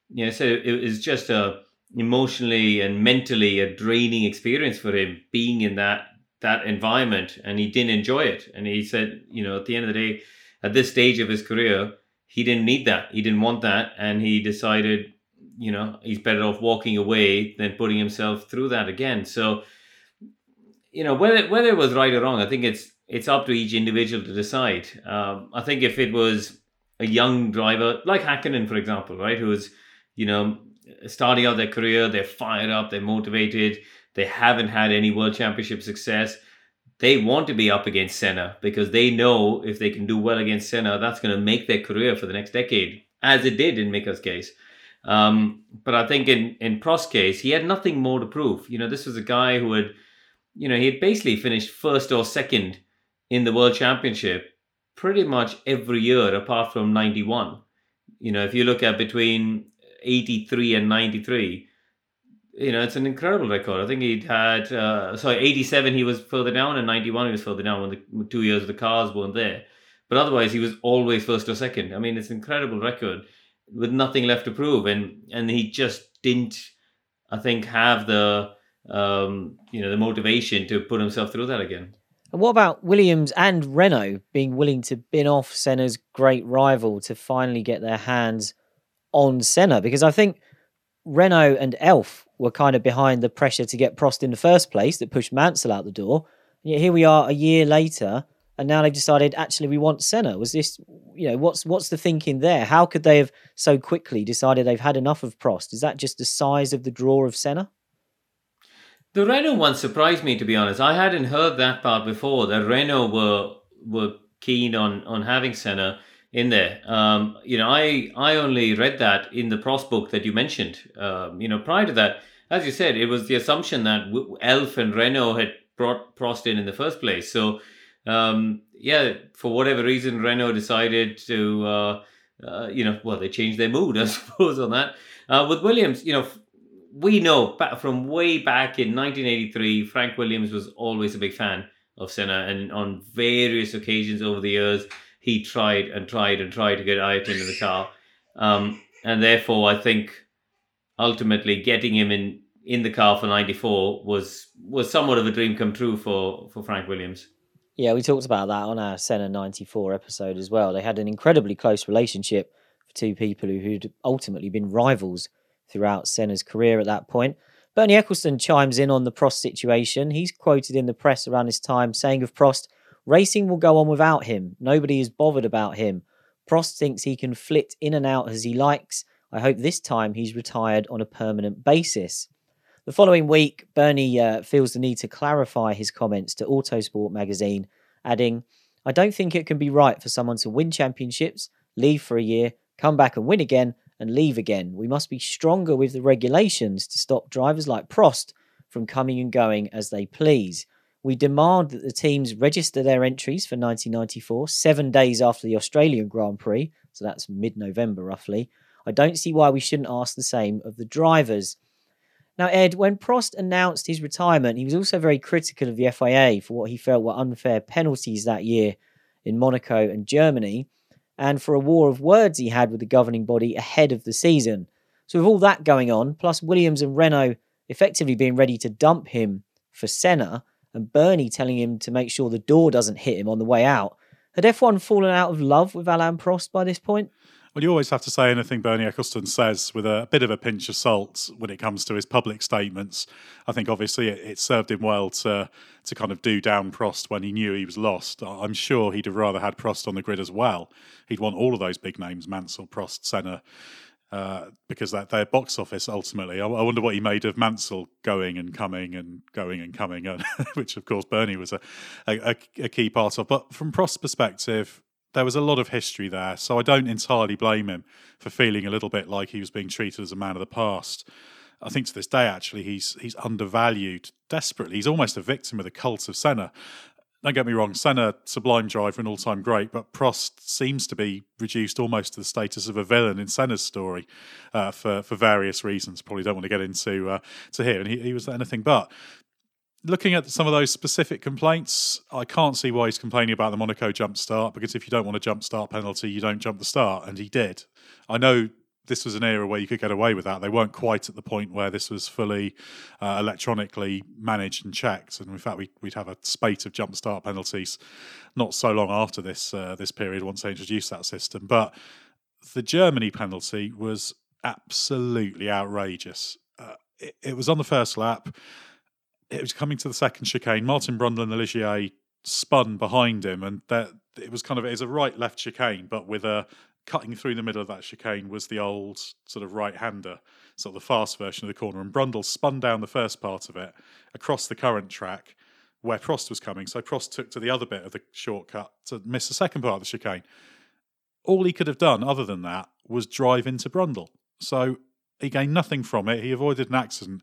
you know, so it was just a emotionally and mentally a draining experience for him being in that that environment and he didn't enjoy it. And he said, you know, at the end of the day, at this stage of his career, he didn't need that. He didn't want that. And he decided, you know, he's better off walking away than putting himself through that again. So, you know, whether whether it was right or wrong, I think it's it's up to each individual to decide. Um, I think if it was a young driver like Hakkinen, for example, right, who was, you know, starting out their career, they're fired up, they're motivated, they haven't had any world championship success. They want to be up against Senna because they know if they can do well against Senna, that's going to make their career for the next decade, as it did in Mika's case. Um, but I think in in Prost's case, he had nothing more to prove. You know, this was a guy who had, you know, he had basically finished first or second in the world championship pretty much every year apart from 91. You know, if you look at between 83 and 93, you know, it's an incredible record. I think he'd had, uh, sorry, 87 he was further down, and 91 he was further down when the two years of the cars weren't there. But otherwise, he was always first or second. I mean, it's an incredible record with nothing left to prove, and and he just didn't, I think, have the um, you know the motivation to put himself through that again. And what about Williams and Renault being willing to bin off Senna's great rival to finally get their hands on Senna? Because I think Renault and Elf were kind of behind the pressure to get Prost in the first place that pushed Mansell out the door. And yet here we are a year later, and now they've decided actually we want Senna. Was this, you know, what's what's the thinking there? How could they have so quickly decided they've had enough of Prost? Is that just the size of the draw of Senna? The Renault one surprised me to be honest. I hadn't heard that part before. That Renault were were keen on on having Senna in there. Um, you know, I I only read that in the Prost book that you mentioned. Um, you know, prior to that, as you said, it was the assumption that Elf and Renault had brought Prost in in the first place. So, um, yeah, for whatever reason, Renault decided to, uh, uh, you know, well, they changed their mood, I suppose, on that. Uh, with Williams, you know, we know from way back in 1983, Frank Williams was always a big fan of Senna, and on various occasions over the years, he tried and tried and tried to get Ayrton in the car. Um, and therefore, I think ultimately getting him in in the car for 94 was was somewhat of a dream come true for for Frank Williams. Yeah, we talked about that on our Senna 94 episode as well. They had an incredibly close relationship for two people who'd ultimately been rivals throughout Senna's career at that point. Bernie Ecclestone chimes in on the Prost situation. He's quoted in the press around this time saying of Prost, Racing will go on without him. Nobody is bothered about him. Prost thinks he can flit in and out as he likes. I hope this time he's retired on a permanent basis. The following week, Bernie uh, feels the need to clarify his comments to Autosport magazine, adding, I don't think it can be right for someone to win championships, leave for a year, come back and win again, and leave again. We must be stronger with the regulations to stop drivers like Prost from coming and going as they please. We demand that the teams register their entries for 1994, seven days after the Australian Grand Prix, so that's mid November roughly, I don't see why we shouldn't ask the same of the drivers. Now, Edd, when Prost announced his retirement, he was also very critical of the FIA for what he felt were unfair penalties that year in Monaco and Germany. and for a war of words he had with the governing body ahead of the season. So, with all that going on, plus Williams and Renault effectively being ready to dump him for Senna, and Bernie telling him to make sure the door doesn't hit him on the way out, had F1 fallen out of love with Alain Prost by this point? Well, you always have to say anything Bernie Ecclestone says with a bit of a pinch of salt when it comes to his public statements. I think obviously it, it, served him well to to kind of do down Prost when he knew he was lost. I'm sure he'd have rather had Prost on the grid as well. He'd want all of those big names: Mansell, Prost, Senna. Uh, because that their box office ultimately. I, I, wonder what he made of Mansell going and coming and going and coming, and which of course Bernie was a, a, a key part of. But from Prost's perspective, there was a lot of history there, so I don't entirely blame him for feeling a little bit like he was being treated as a man of the past. I think to this day, actually, he's he's undervalued desperately. He's almost a victim of the cult of Senna. Don't get me wrong, Senna, sublime driver and all time great, but Prost seems to be reduced almost to the status of a villain in Senna's story uh, for for various reasons. Probably don't want to get into uh, to here, and he, he was anything but looking at some of those specific complaints, I can't see why he's complaining about the Monaco jump start because if you don't want a jump start penalty, you don't jump the start, and he did. I know this was an era where you could get away with that. They weren't quite at the point where this was fully uh, electronically managed and checked, and in fact, we, would have a spate of jump start penalties not so long after this uh, this period once they introduced that system. But the Germany penalty was absolutely outrageous. Uh, it, it was on the first lap it was coming to the second chicane. Martin Brundle and Ligier spun behind him, and that it was kind of it a right left chicane, but with a cutting through the middle of that chicane was the old sort of right hander, sort of the fast version of the corner. And Brundle spun down the first part of it across the current track where Prost was coming. So Prost took to the other bit of the shortcut to miss the second part of the chicane. All he could have done other than that was drive into Brundle. So he gained nothing from it. He avoided an accident.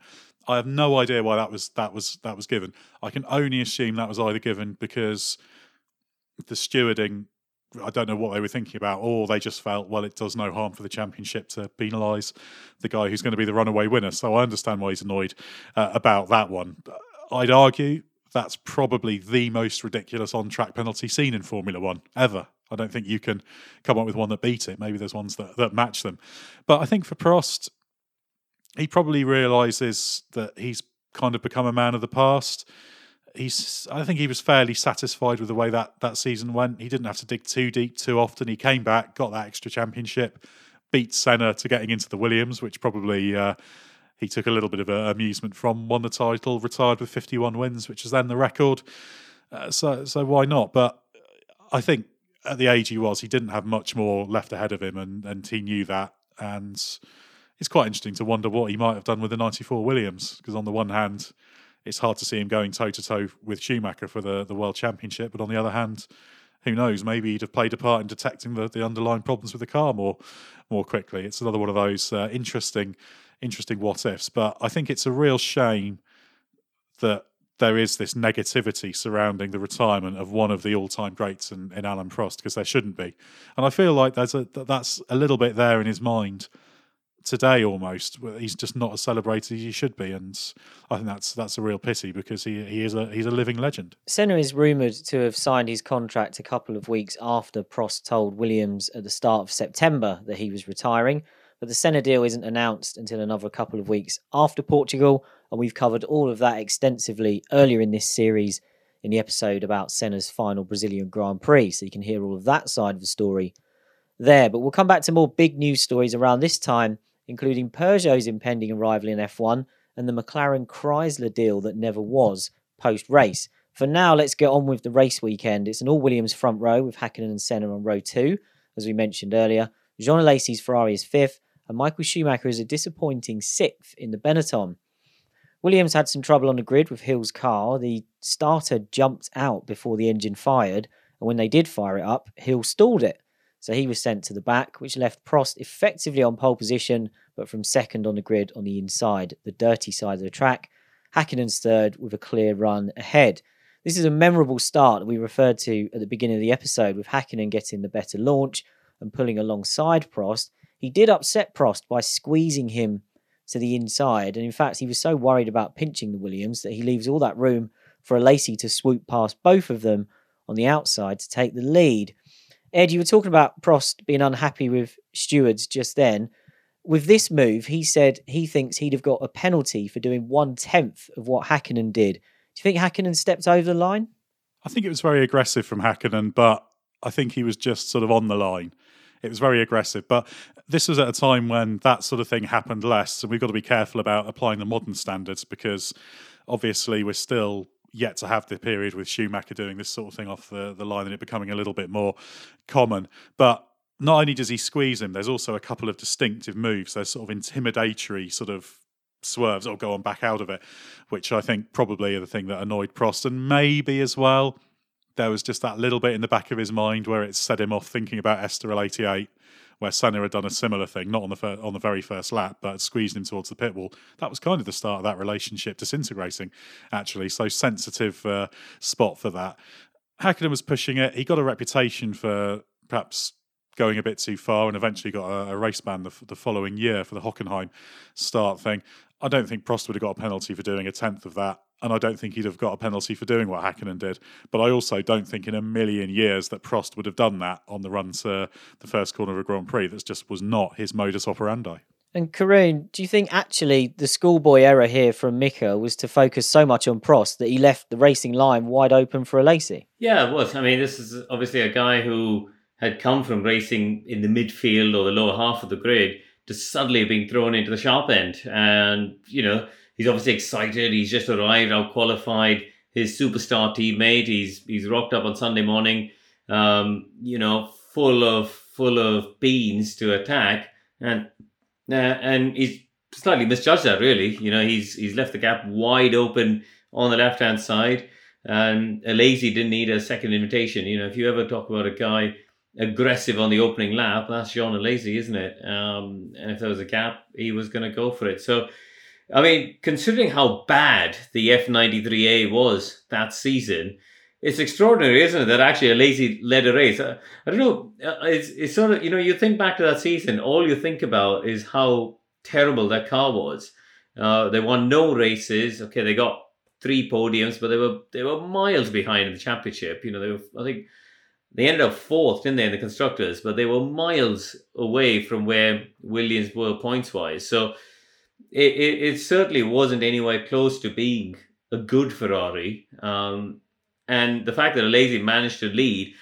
I have no idea why that was that was that was given. I can only assume that was either given because the stewarding I don't know what they were thinking about, or they just felt, well, it does no harm for the championship to penalise the guy who's going to be the runaway winner. So I understand why he's annoyed uh, about that one. I'd argue that's probably the most ridiculous on track penalty seen in Formula One ever. I don't think you can come up with one that beat it. Maybe there's ones that, that match them. But I think for Prost, he probably realizes that he's kind of become a man of the past. He's, I think he was fairly satisfied with the way that that season went. He didn't have to dig too deep too often. He came back, got that extra championship, beat Senna to getting into the Williams, which probably uh, he took a little bit of uh, amusement from. Won the title, retired with 51 wins, which is then the record. Uh, so, so why not? But I think at the age he was, he didn't have much more left ahead of him, and and he knew that. And it's quite interesting to wonder what he might have done with the 94 Williams because on the one hand it's hard to see him going toe to toe with Schumacher for the, the world championship but on the other hand who knows? Maybe he'd have played a part in detecting the, the underlying problems with the car more more quickly. It's another one of those uh, interesting interesting what ifs but I think it's a real shame that there is this negativity surrounding the retirement of one of the all-time greats in, in Alain Prost because there shouldn't be. And I feel like there's a that's a little bit there in his mind today almost. He's just not as celebrated as he should be, and I think that's that's a real pity because he he is a he's a living legend. Senna is rumoured to have signed his contract a couple of weeks after Prost told Williams at the start of September that he was retiring. But the Senna deal isn't announced until another couple of weeks after Portugal, and we've covered all of that extensively earlier in this series in the episode about Senna's final Brazilian Grand Prix, so you can hear all of that side of the story there. But we'll come back to more big news stories around this time including Peugeot's impending arrival in F1 and the McLaren Chrysler deal that never was post race. For now, let's get on with the race weekend. It's an all Williams front row with Hakkinen and Senna on row two, as we mentioned earlier. Jean Alesi's Ferrari is fifth, and Michael Schumacher is a disappointing sixth in the Benetton. Williams had some trouble on the grid with Hill's car. The starter jumped out before the engine fired, and when they did fire it up, Hill stalled it. So he was sent to the back, which left Prost effectively on pole position, but from second on the grid on the inside, the dirty side of the track. Hakkinen's third with a clear run ahead. This is a memorable start that we referred to at the beginning of the episode, with Hakkinen getting the better launch and pulling alongside Prost. He did upset Prost by squeezing him to the inside, and in fact, he was so worried about pinching the Williams that he leaves all that room for Alesi to swoop past both of them on the outside to take the lead. Edd, you were talking about Prost being unhappy with stewards just then. With this move, he said he thinks he'd have got a penalty for doing one tenth of what Hakkinen did. Do you think Hakkinen stepped over the line? I think it was very aggressive from Hakkinen, but I think he was just sort of on the line. It was very aggressive. But this was at a time when that sort of thing happened less. And we've got to be careful about applying the modern standards because obviously we're still yet to have the period with Schumacher doing this sort of thing off the, the line and it becoming a little bit more common. But not only does he squeeze him, there's also a couple of distinctive moves. There's sort of intimidatory sort of swerves or go on back out of it, which I think probably are the thing that annoyed Prost. And maybe as well, there was just that little bit in the back of his mind where it set him off thinking about Estoril 88 where Senna had done a similar thing, not on the fir- on the very first lap, but squeezed him towards the pit wall. That was kind of the start of that relationship disintegrating, actually. So sensitive uh, spot for that. Hakkinen was pushing it. He got a reputation for perhaps going a bit too far and eventually got a, a race ban the, the, following year for the Hockenheim start thing. I don't think Prost would have got a penalty for doing a tenth of that and I don't think he'd have got a penalty for doing what Hakkinen did. But I also don't think in a million years that Prost would have done that on the run to the first corner of a Grand Prix. That just was not his modus operandi. And Karun, do you think actually the schoolboy error here from Mika was to focus so much on Prost that he left the racing line wide open for a Alesi? Yeah, it was. I mean, this is obviously a guy who had come from racing in the midfield or the lower half of the grid to suddenly being thrown into the sharp end. And, you know, he's obviously excited. He's just arrived, out qualified his superstar teammate. He's he's rocked up on Sunday morning, um, you know, full of full of beans to attack, and uh, and he's slightly misjudged that. Really, you know, he's he's left the gap wide open on the left hand side. And Alesi didn't need a second invitation. You know, if you ever talk about a guy aggressive on the opening lap, that's Jean Alesi, isn't it? Um, and if there was a gap, he was going to go for it. So I mean, considering how bad the F93A was that season, it's extraordinary, isn't it, that actually Alesi led a race? I, I don't know. Uh, it's, it's sort of, you know, you think back to that season, all you think about is how terrible that car was. Uh, they won no races. Okay, they got three podiums, but they were they were miles behind in the championship. You know, they were, I think they ended up fourth, didn't they, in the constructors, but they were miles away from where Williams were points wise. So it, it, it certainly wasn't anywhere close to being a good Ferrari. Um, and the fact that Alesi managed to lead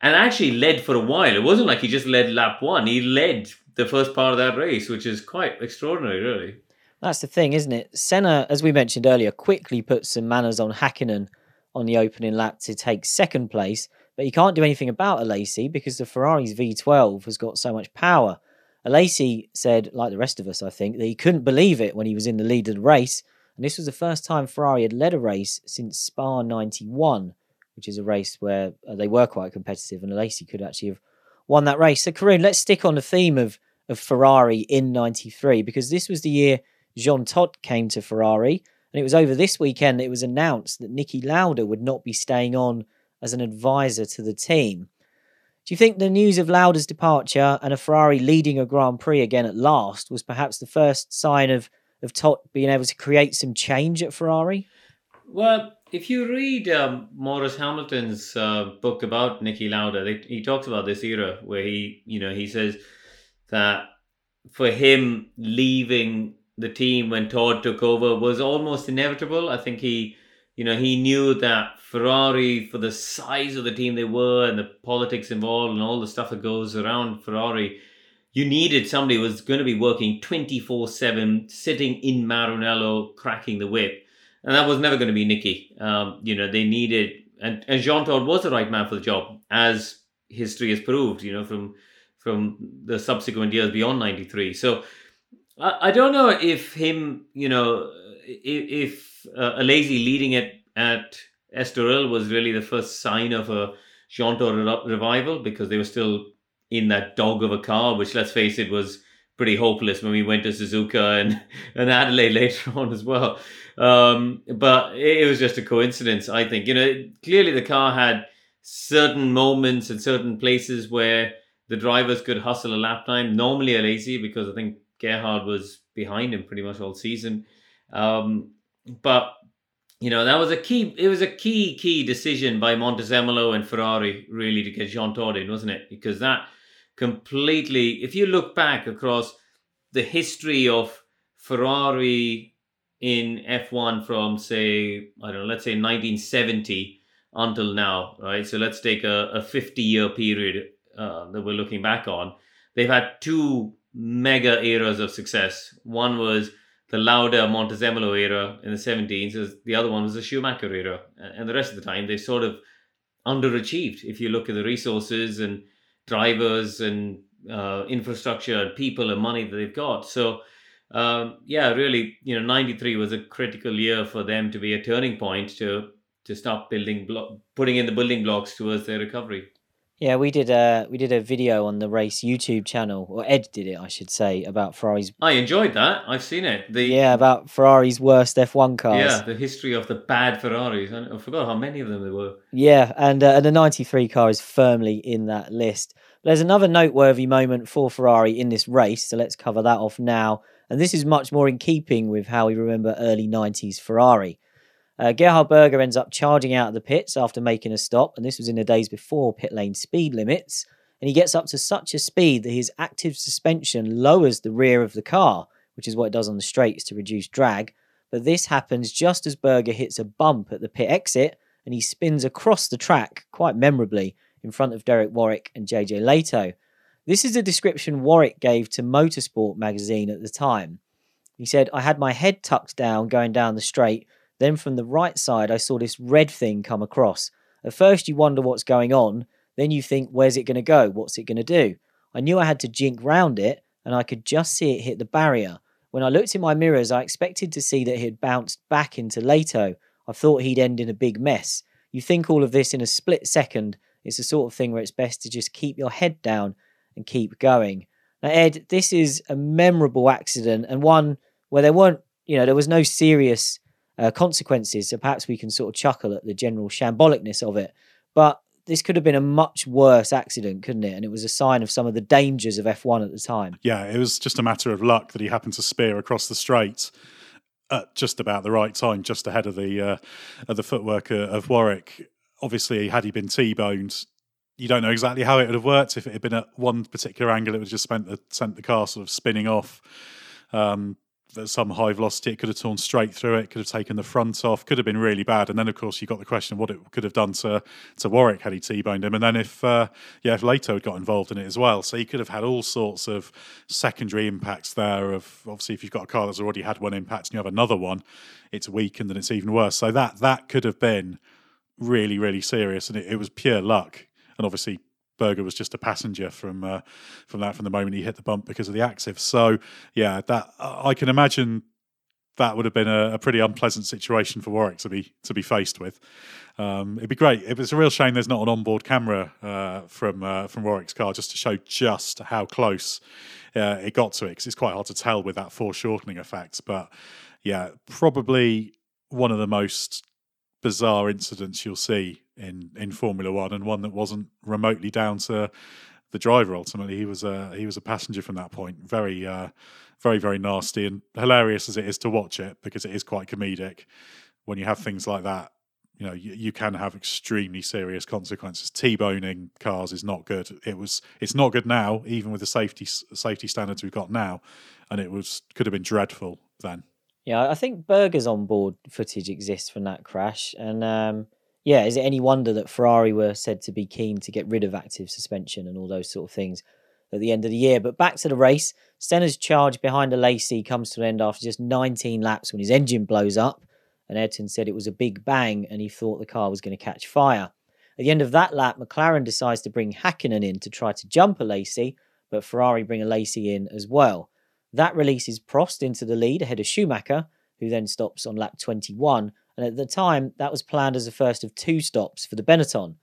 and actually led for a while, it wasn't like he just led lap one, he led the first part of that race, which is quite extraordinary, really. That's the thing, isn't it? Senna, as we mentioned earlier, quickly put some manners on Hakkinen on the opening lap to take second place, but he can't do anything about Alesi because the Ferrari's V12 has got so much power. Alesi said, like the rest of us, I think, that he couldn't believe it when he was in the lead of the race. And this was the first time Ferrari had led a race since Spa 91, which is a race where uh, they were quite competitive and Alesi could actually have won that race. So, Karun, let's stick on the theme of, of Ferrari in 93 because this was the year Jean Todt came to Ferrari. And it was over this weekend that it was announced that Niki Lauda would not be staying on as an advisor to the team. Do you think the news of Lauda's departure and a Ferrari leading a Grand Prix again at last was perhaps the first sign of of Todt being able to create some change at Ferrari? Well, if you read um, Maurice Hamilton's uh, book about Niki Lauda, they, he talks about this era where he, you know, he says that for him leaving the team when Todt took over was almost inevitable. I think he, you know, he knew that Ferrari, for the size of the team they were and the politics involved and all the stuff that goes around Ferrari, you needed somebody who was going to be working 24 7, sitting in Maranello, cracking the whip. And that was never going to be Niki. Um, you know, they needed, and, and Jean Todt was the right man for the job, as history has proved, you know, from from the subsequent years beyond 93. So I, I don't know if him, you know, if, if uh, Alesi leading it at Estoril was really the first sign of a Jean Todt revival because they were still in that dog of a car, which let's face it was pretty hopeless when we went to Suzuka and, and Adelaide later on as well. Um, but it, it was just a coincidence, I think. You know, clearly the car had certain moments and certain places where the drivers could hustle a lap time. Normally Alesi because I think Gerhard was behind him pretty much all season. Um, but you know that was a key. It was a key key decision by Montezemolo and Ferrari really to get Jean Todt in, wasn't it? Because that completely. If you look back across the history of Ferrari in F1 from say I don't know, let's say 1970 until now, right? So let's take a, a 50 year period uh, that we're looking back on. They've had two mega eras of success. One was the Lauda Montezemolo era in the 17s. The other one was the Schumacher era. And the rest of the time, they sort of underachieved. If you look at the resources and drivers and uh, infrastructure and people and money that they've got. So, um, yeah, really, you know, 93 was a critical year for them to be a turning point to to start building, blo- putting in the building blocks towards their recovery. Yeah, we did a we did a video on the race YouTube channel, or Edd did it, I should say, about Ferrari's. I enjoyed that. I've seen it. The Yeah, about Ferrari's worst F1 cars. yeah, the history of the bad Ferraris. I forgot how many of them there were. Yeah, and, uh, and the 93 car is firmly in that list. There's another noteworthy moment for Ferrari in this race, so let's cover that off now. And this is much more in keeping with how we remember early 90s Ferrari. Uh, Gerhard Berger ends up charging out of the pits after making a stop, and this was in the days before pit lane speed limits. And he gets up to such a speed that his active suspension lowers the rear of the car, which is what it does on the straights to reduce drag. But this happens just as Berger hits a bump at the pit exit, and he spins across the track quite memorably in front of Derek Warwick and JJ Lehto. This is a description Warwick gave to Motorsport magazine at the time. He said, I had my head tucked down going down the straight then from the right side, I saw this red thing come across. At first, you wonder what's going on. Then you think, where's it going to go? What's it going to do? I knew I had to jink round it, and I could just see it hit the barrier. When I looked in my mirrors, I expected to see that it had bounced back into Lehto. I thought he'd end in a big mess. You think all of this in a split second. It's the sort of thing where it's best to just keep your head down and keep going. Now, Edd, this is a memorable accident and one where there weren't, you know, there was no serious uh, consequences. So perhaps we can sort of chuckle at the general shambolicness of it. But this could have been a much worse accident, couldn't it? And it was a sign of some of the dangers of F1 at the time. Yeah, it was just a matter of luck that he happened to spear across the straight at just about the right time, just ahead of the uh, of the footwork uh, of Warwick. Obviously, had he been T-boned, you don't know exactly how it would have worked. If it had been at one particular angle, it would have just spent the, sent the car sort of spinning off. Um, at some high velocity, it could have torn straight through it, could have taken the front off, could have been really bad. And then, of course, you got the question of what it could have done to to Warwick had he t-boned him. And then if uh, yeah, if Lehto had got involved in it as well, so he could have had all sorts of secondary impacts there. Of obviously, if you've got a car that's already had one impact and you have another one, it's weakened and it's even worse. So that that could have been really really serious, and it, it was pure luck. And obviously, Berger was just a passenger from uh, from that from the moment he hit the bump because of the active. So yeah, that I can imagine that would have been a, a pretty unpleasant situation for Warwick to be to be faced with. Um, it'd be great. It was a real shame there's not an onboard camera uh, from uh, from Warwick's car just to show just how close uh, it got to it because it's quite hard to tell with that foreshortening effect. But yeah, probably one of the most bizarre incidents you'll see in in Formula One, and one that wasn't remotely down to the driver. Ultimately, he was a he was a passenger from that point. Very, uh, very, very nasty and hilarious as it is to watch it because it is quite comedic. When you have things like that, you know you, you can have extremely serious consequences. T-boning cars is not good. It was it's not good now, even with the safety safety standards we've got now, and it was could have been dreadful then. Yeah, I think Berger's onboard footage exists from that crash, and um, yeah, is it any wonder that Ferrari were said to be keen to get rid of active suspension and all those sort of things at the end of the year? But back to the race, Senna's charge behind Alesi comes to an end after just 19 laps when his engine blows up. And Ayrton said it was a big bang and he thought the car was going to catch fire. At the end of that lap, McLaren decides to bring Hakkinen in to try to jump Alesi, but Ferrari bring Alesi in as well. That releases Prost into the lead ahead of Schumacher, who then stops on lap 21 and at the time, that was planned as the first of two stops for the Benetton.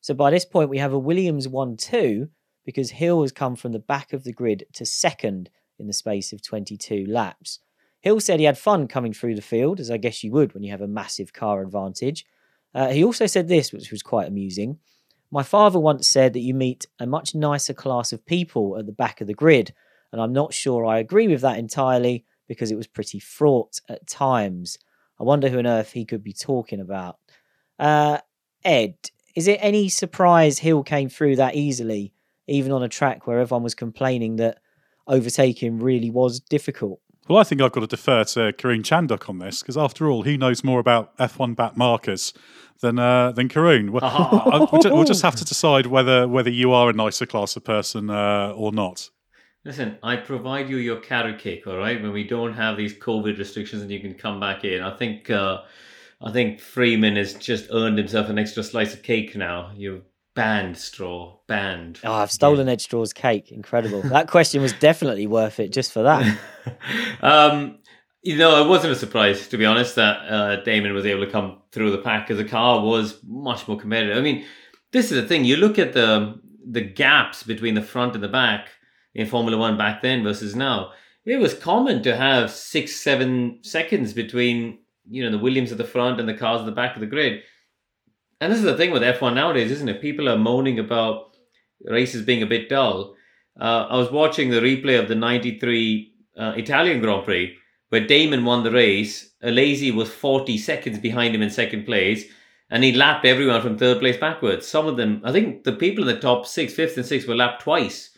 So by this point, we have a Williams 1 2 because Hill has come from the back of the grid to second in the space of 22 laps. Hill said he had fun coming through the field, as I guess you would when you have a massive car advantage. Uh, he also said this, which was quite amusing. My father once said that you meet a much nicer class of people at the back of the grid, and I'm not sure I agree with that entirely because it was pretty fraught at times. I wonder who on earth he could be talking about. Uh, Edd, is it any surprise Hill came through that easily, even on a track where everyone was complaining that overtaking really was difficult? Well, I think I've got to defer to Karun Chandhok on this because, after all, he knows more about F1 backmarkers than uh, than Karun. We'll, we'll, just, we'll, just, have to decide whether whether you are a nicer class of person uh, or not. Listen, I provide you your carrot cake, all right. When we don't have these COVID restrictions and you can come back in, I think uh, I think Freeman has just earned himself an extra slice of cake now. You've banned straw, banned. Oh, I've stolen yeah. Edd Straw's cake. Incredible. that question was definitely worth it just for that. um, you know, it wasn't a surprise to be honest that uh, Damon was able to come through the pack because the car was much more competitive. I mean, this is the thing. You look at the the gaps between the front and the back in Formula One back then versus now. It was common to have six, seven seconds between you know the Williams at the front and the cars at the back of the grid. And this is the thing with F1 nowadays, isn't it? People are moaning about races being a bit dull. Uh, I was watching the replay of the '93 uh, Italian Grand Prix where Damon won the race. Alesi was 40 seconds behind him in second place, and he lapped everyone from third place backwards. Some of them, I think the people in the top six, fifth, and sixth were lapped twice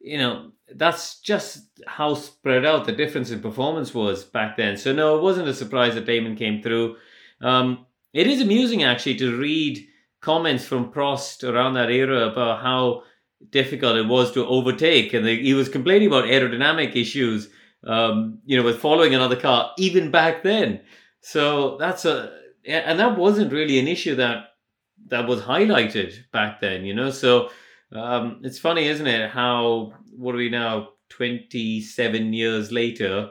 you know, that's just how spread out the difference in performance was back then. So no, it wasn't a surprise that Damon came through. Um, it is amusing actually to read comments from Prost around that era about how difficult it was to overtake, and he was complaining about aerodynamic issues. Um, you know, with following another car even back then. So that's a and that wasn't really an issue that that was highlighted back then. You know, so um, it's funny, isn't it? How what are we now? Twenty seven years later,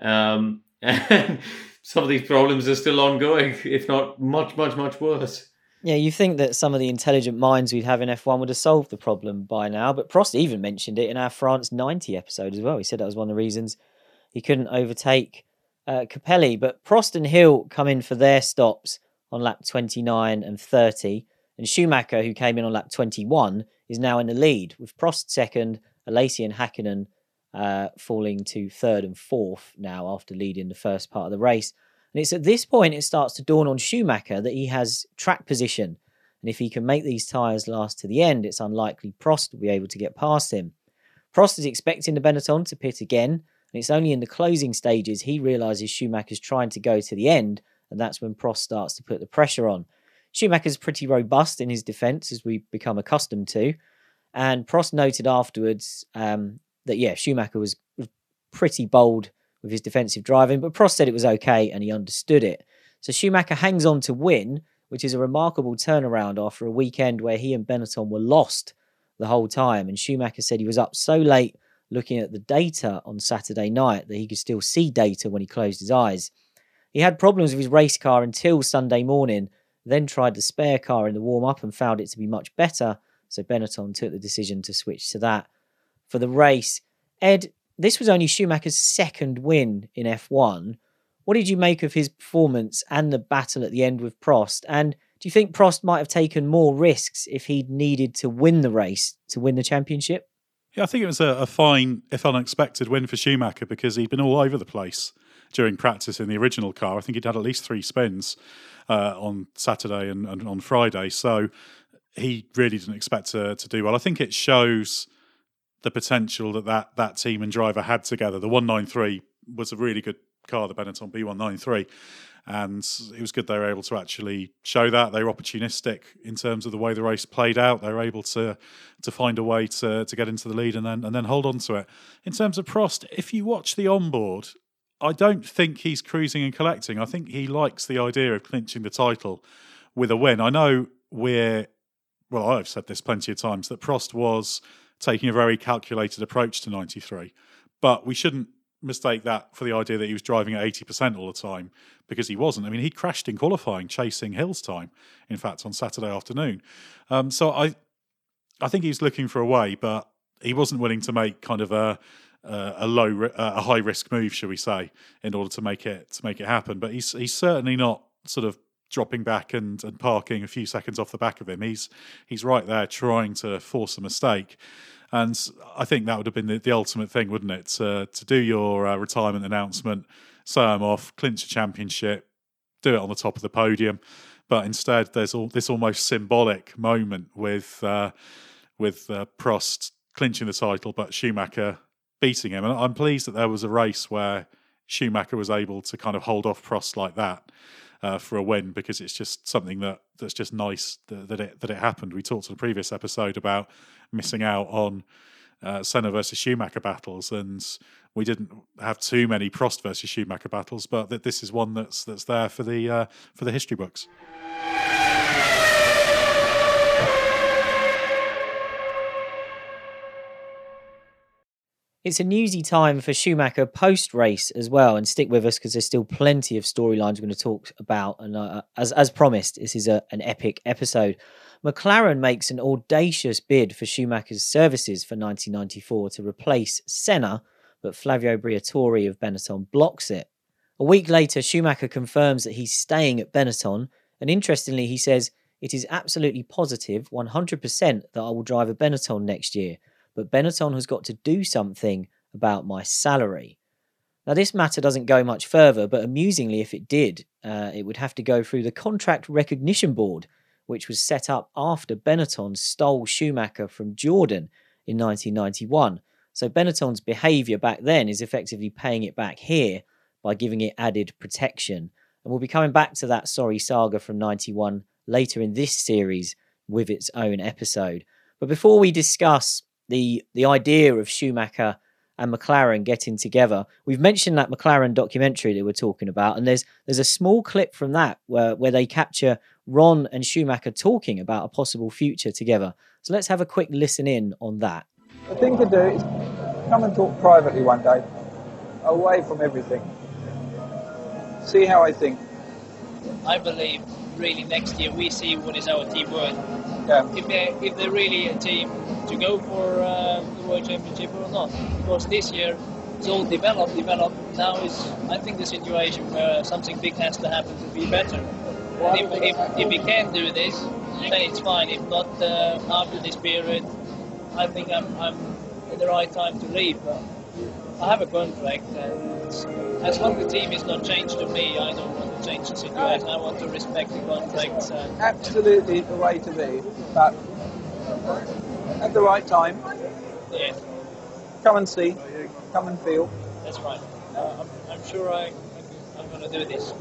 um, and some of these problems are still ongoing, if not much, much, much worse. Yeah, you think that some of the intelligent minds we'd have in F1 would have solved the problem by now, but Prost even mentioned it in our France 90 episode as well. He said that was one of the reasons he couldn't overtake uh, Capelli. But Prost and Hill come in for their stops on lap 29 and 30, and Schumacher, who came in on lap 21, is now in the lead with Prost second, Alesi and Hakkinen uh, falling to third and fourth now after leading the first part of the race. And it's at this point it starts to dawn on Schumacher that he has track position. And if he can make these tyres last to the end, it's unlikely Prost will be able to get past him. Prost is expecting the Benetton to pit again, and it's only in the closing stages he realises Schumacher's trying to go to the end, and that's when Prost starts to put the pressure on. Schumacher's pretty robust in his defence, as we've become accustomed to. And Prost noted afterwards um, that, yeah, Schumacher was pretty bold with his defensive driving, but Prost said it was okay and he understood it. So Schumacher hangs on to win, which is a remarkable turnaround after a weekend where he and Benetton were lost the whole time. And Schumacher said he was up so late looking at the data on Saturday night that he could still see data when he closed his eyes. He had problems with his race car until Sunday morning then tried the spare car in the warm up and found it to be much better. So Benetton took the decision to switch to that for the race. Edd, this was only Schumacher's second win in F1. What did you make of his performance and the battle at the end with Prost? And do you think Prost might have taken more risks if he'd needed to win the race to win the championship? Yeah, I think it was a, a fine, if unexpected, win for Schumacher because he'd been all over the place during practice in the original car. I think he'd had at least three spins uh, on Saturday and, and, on Friday. So he really didn't expect to, to do well. I think it shows the potential that, that that team and driver had together. The 193 was a really good car, the Benetton B193. And it was good they were able to actually show that. They were opportunistic in terms of the way the race played out. They were able to to find a way to, to get into the lead and then and then hold on to it. In terms of Prost, if you watch the onboard, I don't think he's cruising and collecting. I think he likes the idea of clinching the title with a win. I know we're, well, I've said this plenty of times that Prost was taking a very calculated approach to 93, but we shouldn't mistake that for the idea that he was driving at 80% all the time because he wasn't. I mean, he crashed in qualifying chasing Hill's time, in fact, on Saturday afternoon. Um, so I, I think he's looking for a way, but he wasn't willing to make kind of a a low, a high risk move, shall we say, in order to make it to make it happen. But he's he's certainly not sort of dropping back and, and parking a few seconds off the back of him. He's he's right there trying to force a mistake. And I think that would have been the, the ultimate thing, wouldn't it? To, to do your uh, retirement announcement, say I'm off, clinch a championship, do it on the top of the podium. But instead, there's all this almost symbolic moment with uh, with uh, Prost clinching the title, but Schumacher beating him. And I'm pleased that there was a race where Schumacher was able to kind of hold off Prost like that uh, for a win because it's just something that that's just nice that, that, it that it happened. We talked in the previous episode about missing out on uh, Senna versus Schumacher battles, and we didn't have too many Prost versus Schumacher battles, but that this is one that's that's there for the uh, for the history books. It's a newsy time for Schumacher post race as well, and stick with us because there's still plenty of storylines we're going to talk about. And uh, as as promised, this is a, an epic episode. McLaren makes an audacious bid for Schumacher's services for 1994 to replace Senna, but Flavio Briatore of Benetton blocks it. A week later, Schumacher confirms that he's staying at Benetton, and interestingly, he says, It is absolutely positive, 100%, that I will drive a Benetton next year but Benetton has got to do something about my salary. Now, this matter doesn't go much further, but amusingly, if it did, uh, it would have to go through the Contract Recognition Board, which was set up after Benetton stole Schumacher from Jordan in 1991. So Benetton's behaviour back then is effectively paying it back here by giving it added protection. And we'll be coming back to that sorry saga from 91 later in this series with its own episode. But before we discuss the the idea of Schumacher and McLaren getting together. We've mentioned that McLaren documentary that we're talking about, and there's there's a small clip from that where where they capture Ron and Schumacher talking about a possible future together. So let's have a quick listen in on that. The thing to do is come and talk privately one day, away from everything. See how I think. I believe really next year we see what is our team worth. Yeah. If they if they're really a team to go for uh, the World Championship or not. Because this year it's all developed, developed. Now is I think the situation where something big has to happen to be better. And if, if, if we can do this, then it's fine. If not, uh, after this period, I think I'm, I'm at the right time to leave. But I have a contract, and as long as the team is not changed to me, I don't want to change the situation. I want to respect the contract. And, Absolutely the way to be, but at the right time, yeah, come and see, come and feel. that's fine. Uh, I'm, I'm sure I, I'm going to do this.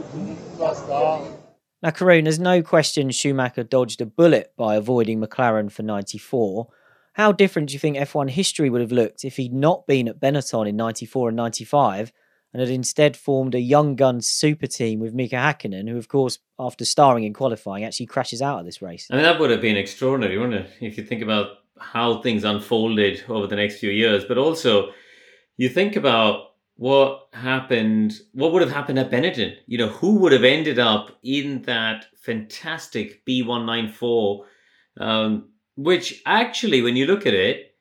Now, Karun, there's no question Schumacher dodged a bullet by avoiding McLaren for 94. How different do you think F1 history would have looked if he'd not been at Benetton in 94 and 95 and had instead formed a young gun super team with Mika Hakkinen, who, of course, after starring in qualifying, actually crashes out of this race? I mean, that would have been extraordinary, wouldn't it? If you think about how things unfolded over the next few years, but also you think about what happened, what would have happened at Benetton? You know, who would have ended up in that fantastic B194, um, which actually, when you look at it,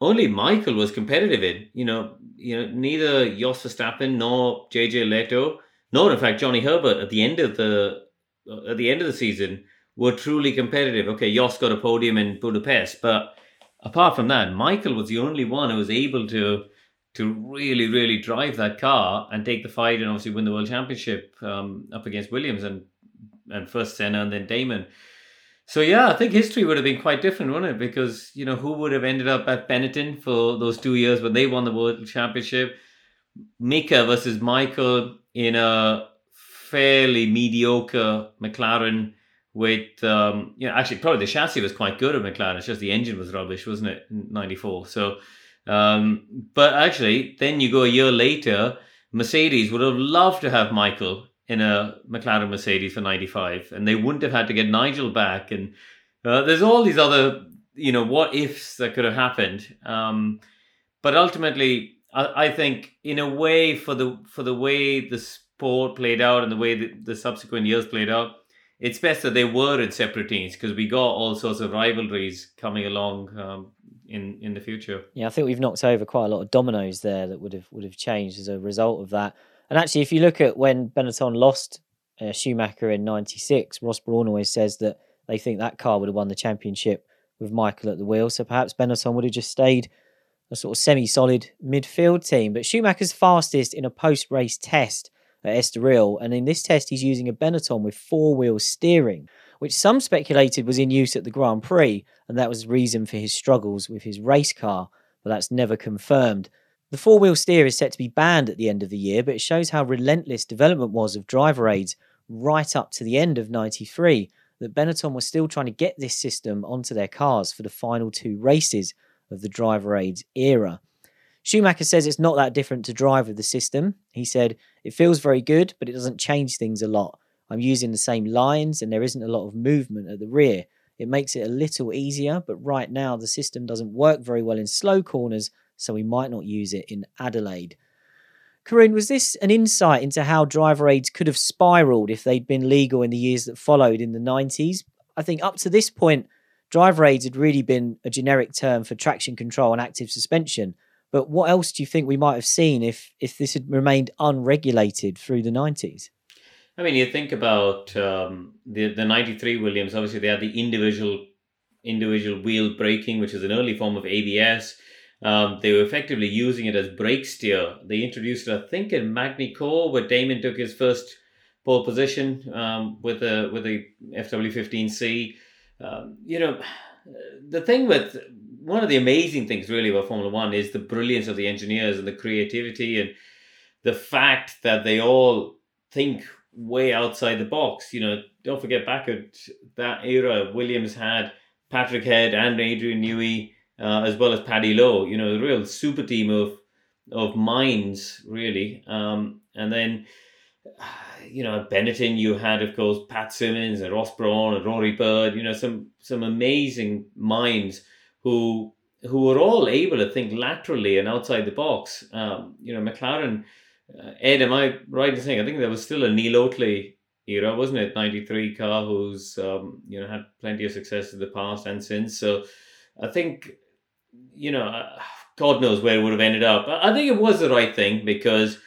only Michael was competitive in. You know, you know, neither Jos Verstappen nor JJ Lehto, nor in fact Johnny Herbert at the end of the at the end of the season were truly competitive. Okay, Jos got a podium in Budapest, but apart from that, Michael was the only one who was able to to really, really drive that car and take the fight and obviously win the world championship um, up against Williams and and first Senna and then Damon. So yeah, I think history would have been quite different, wouldn't it? Because you know who would have ended up at Benetton for those two years when they won the world championship? Mika versus Michael in a fairly mediocre McLaren with um you know actually probably the chassis was quite good at McLaren it's just the engine was rubbish wasn't it 94 so um but actually then you go a year later Mercedes would have loved to have Michael in a McLaren Mercedes for 95 and they wouldn't have had to get Nigel back and uh, there's all these other you know what ifs that could have happened um but ultimately I, I think in a way for the for the way the sport played out and the way the, the subsequent years played out it's best that they were in separate teams because we got all sorts of rivalries coming along um, in in the future. Yeah, I think we've knocked over quite a lot of dominoes there that would have would have changed as a result of that. And actually, if you look at when Benetton lost uh, Schumacher in '96, Ross Brawn always says that they think that car would have won the championship with Michael at the wheel. So perhaps Benetton would have just stayed a sort of semi-solid midfield team. But Schumacher's fastest in a post-race test at Estoril, and in this test he's using a Benetton with four-wheel steering, which some speculated was in use at the Grand Prix, and that was the reason for his struggles with his race car, but that's never confirmed. The four-wheel steer is set to be banned at the end of the year, but it shows how relentless development was of driver aids right up to the end of 93 that Benetton was still trying to get this system onto their cars for the final two races of the driver aids era. Schumacher says it's not that different to drive with the system. He said, It feels very good, but it doesn't change things a lot. I'm using the same lines and there isn't a lot of movement at the rear. It makes it a little easier, but right now the system doesn't work very well in slow corners, so we might not use it in Adelaide. Karun, was this an insight into how driver aids could have spiraled if they'd been legal in the years that followed in the 90s? I think up to this point, driver aids had really been a generic term for traction control and active suspension. But what else do you think we might have seen if if this had remained unregulated through the 90s? I mean, you think about um, the the '93 Williams. Obviously, they had the individual individual wheel braking, which is an early form of ABS. Um, they were effectively using it as brake steer. They introduced it, I think, in Magny-Cours, where Damon took his first pole position um, with a with a FW15C. Um, you know, the thing with one of the amazing things really about Formula One is the brilliance of the engineers and the creativity and the fact that they all think way outside the box. You know, don't forget back at that era, Williams had Patrick Head and Adrian Newey uh, as well as Paddy Lowe. You know, a real super team of of minds, really. Um, and then, you know, at Benetton, you had, of course, Pat Symonds and Ross Brawn and Rory Byrne. You know, some some amazing minds who who were all able to think laterally and outside the box. Um, you know, McLaren. Uh, Edd, am I right in saying I think there was still a Neil Oatley era, wasn't it? Ninety three car who's um, you know had plenty of success in the past and since. So I think you know, uh, God knows where it would have ended up. I think it was the right thing because,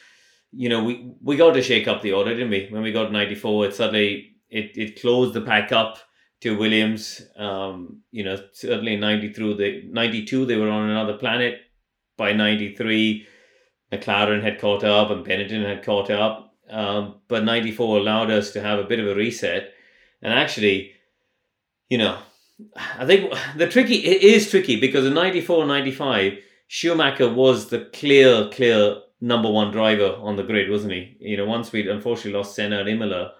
you know, we, we got to shake up the order, didn't we? When we got 94, it suddenly, it, it closed the pack up to Williams. Um, you know, certainly in 90 through the 92, they were on another planet. By 93, McLaren had caught up and Benetton had caught up. Um, but 94 allowed us to have a bit of a reset. And actually, you know, I think the tricky it is tricky because in 94 95 Schumacher was the clear clear number one driver on the grid wasn't he? You know once we unfortunately lost Senna and Imola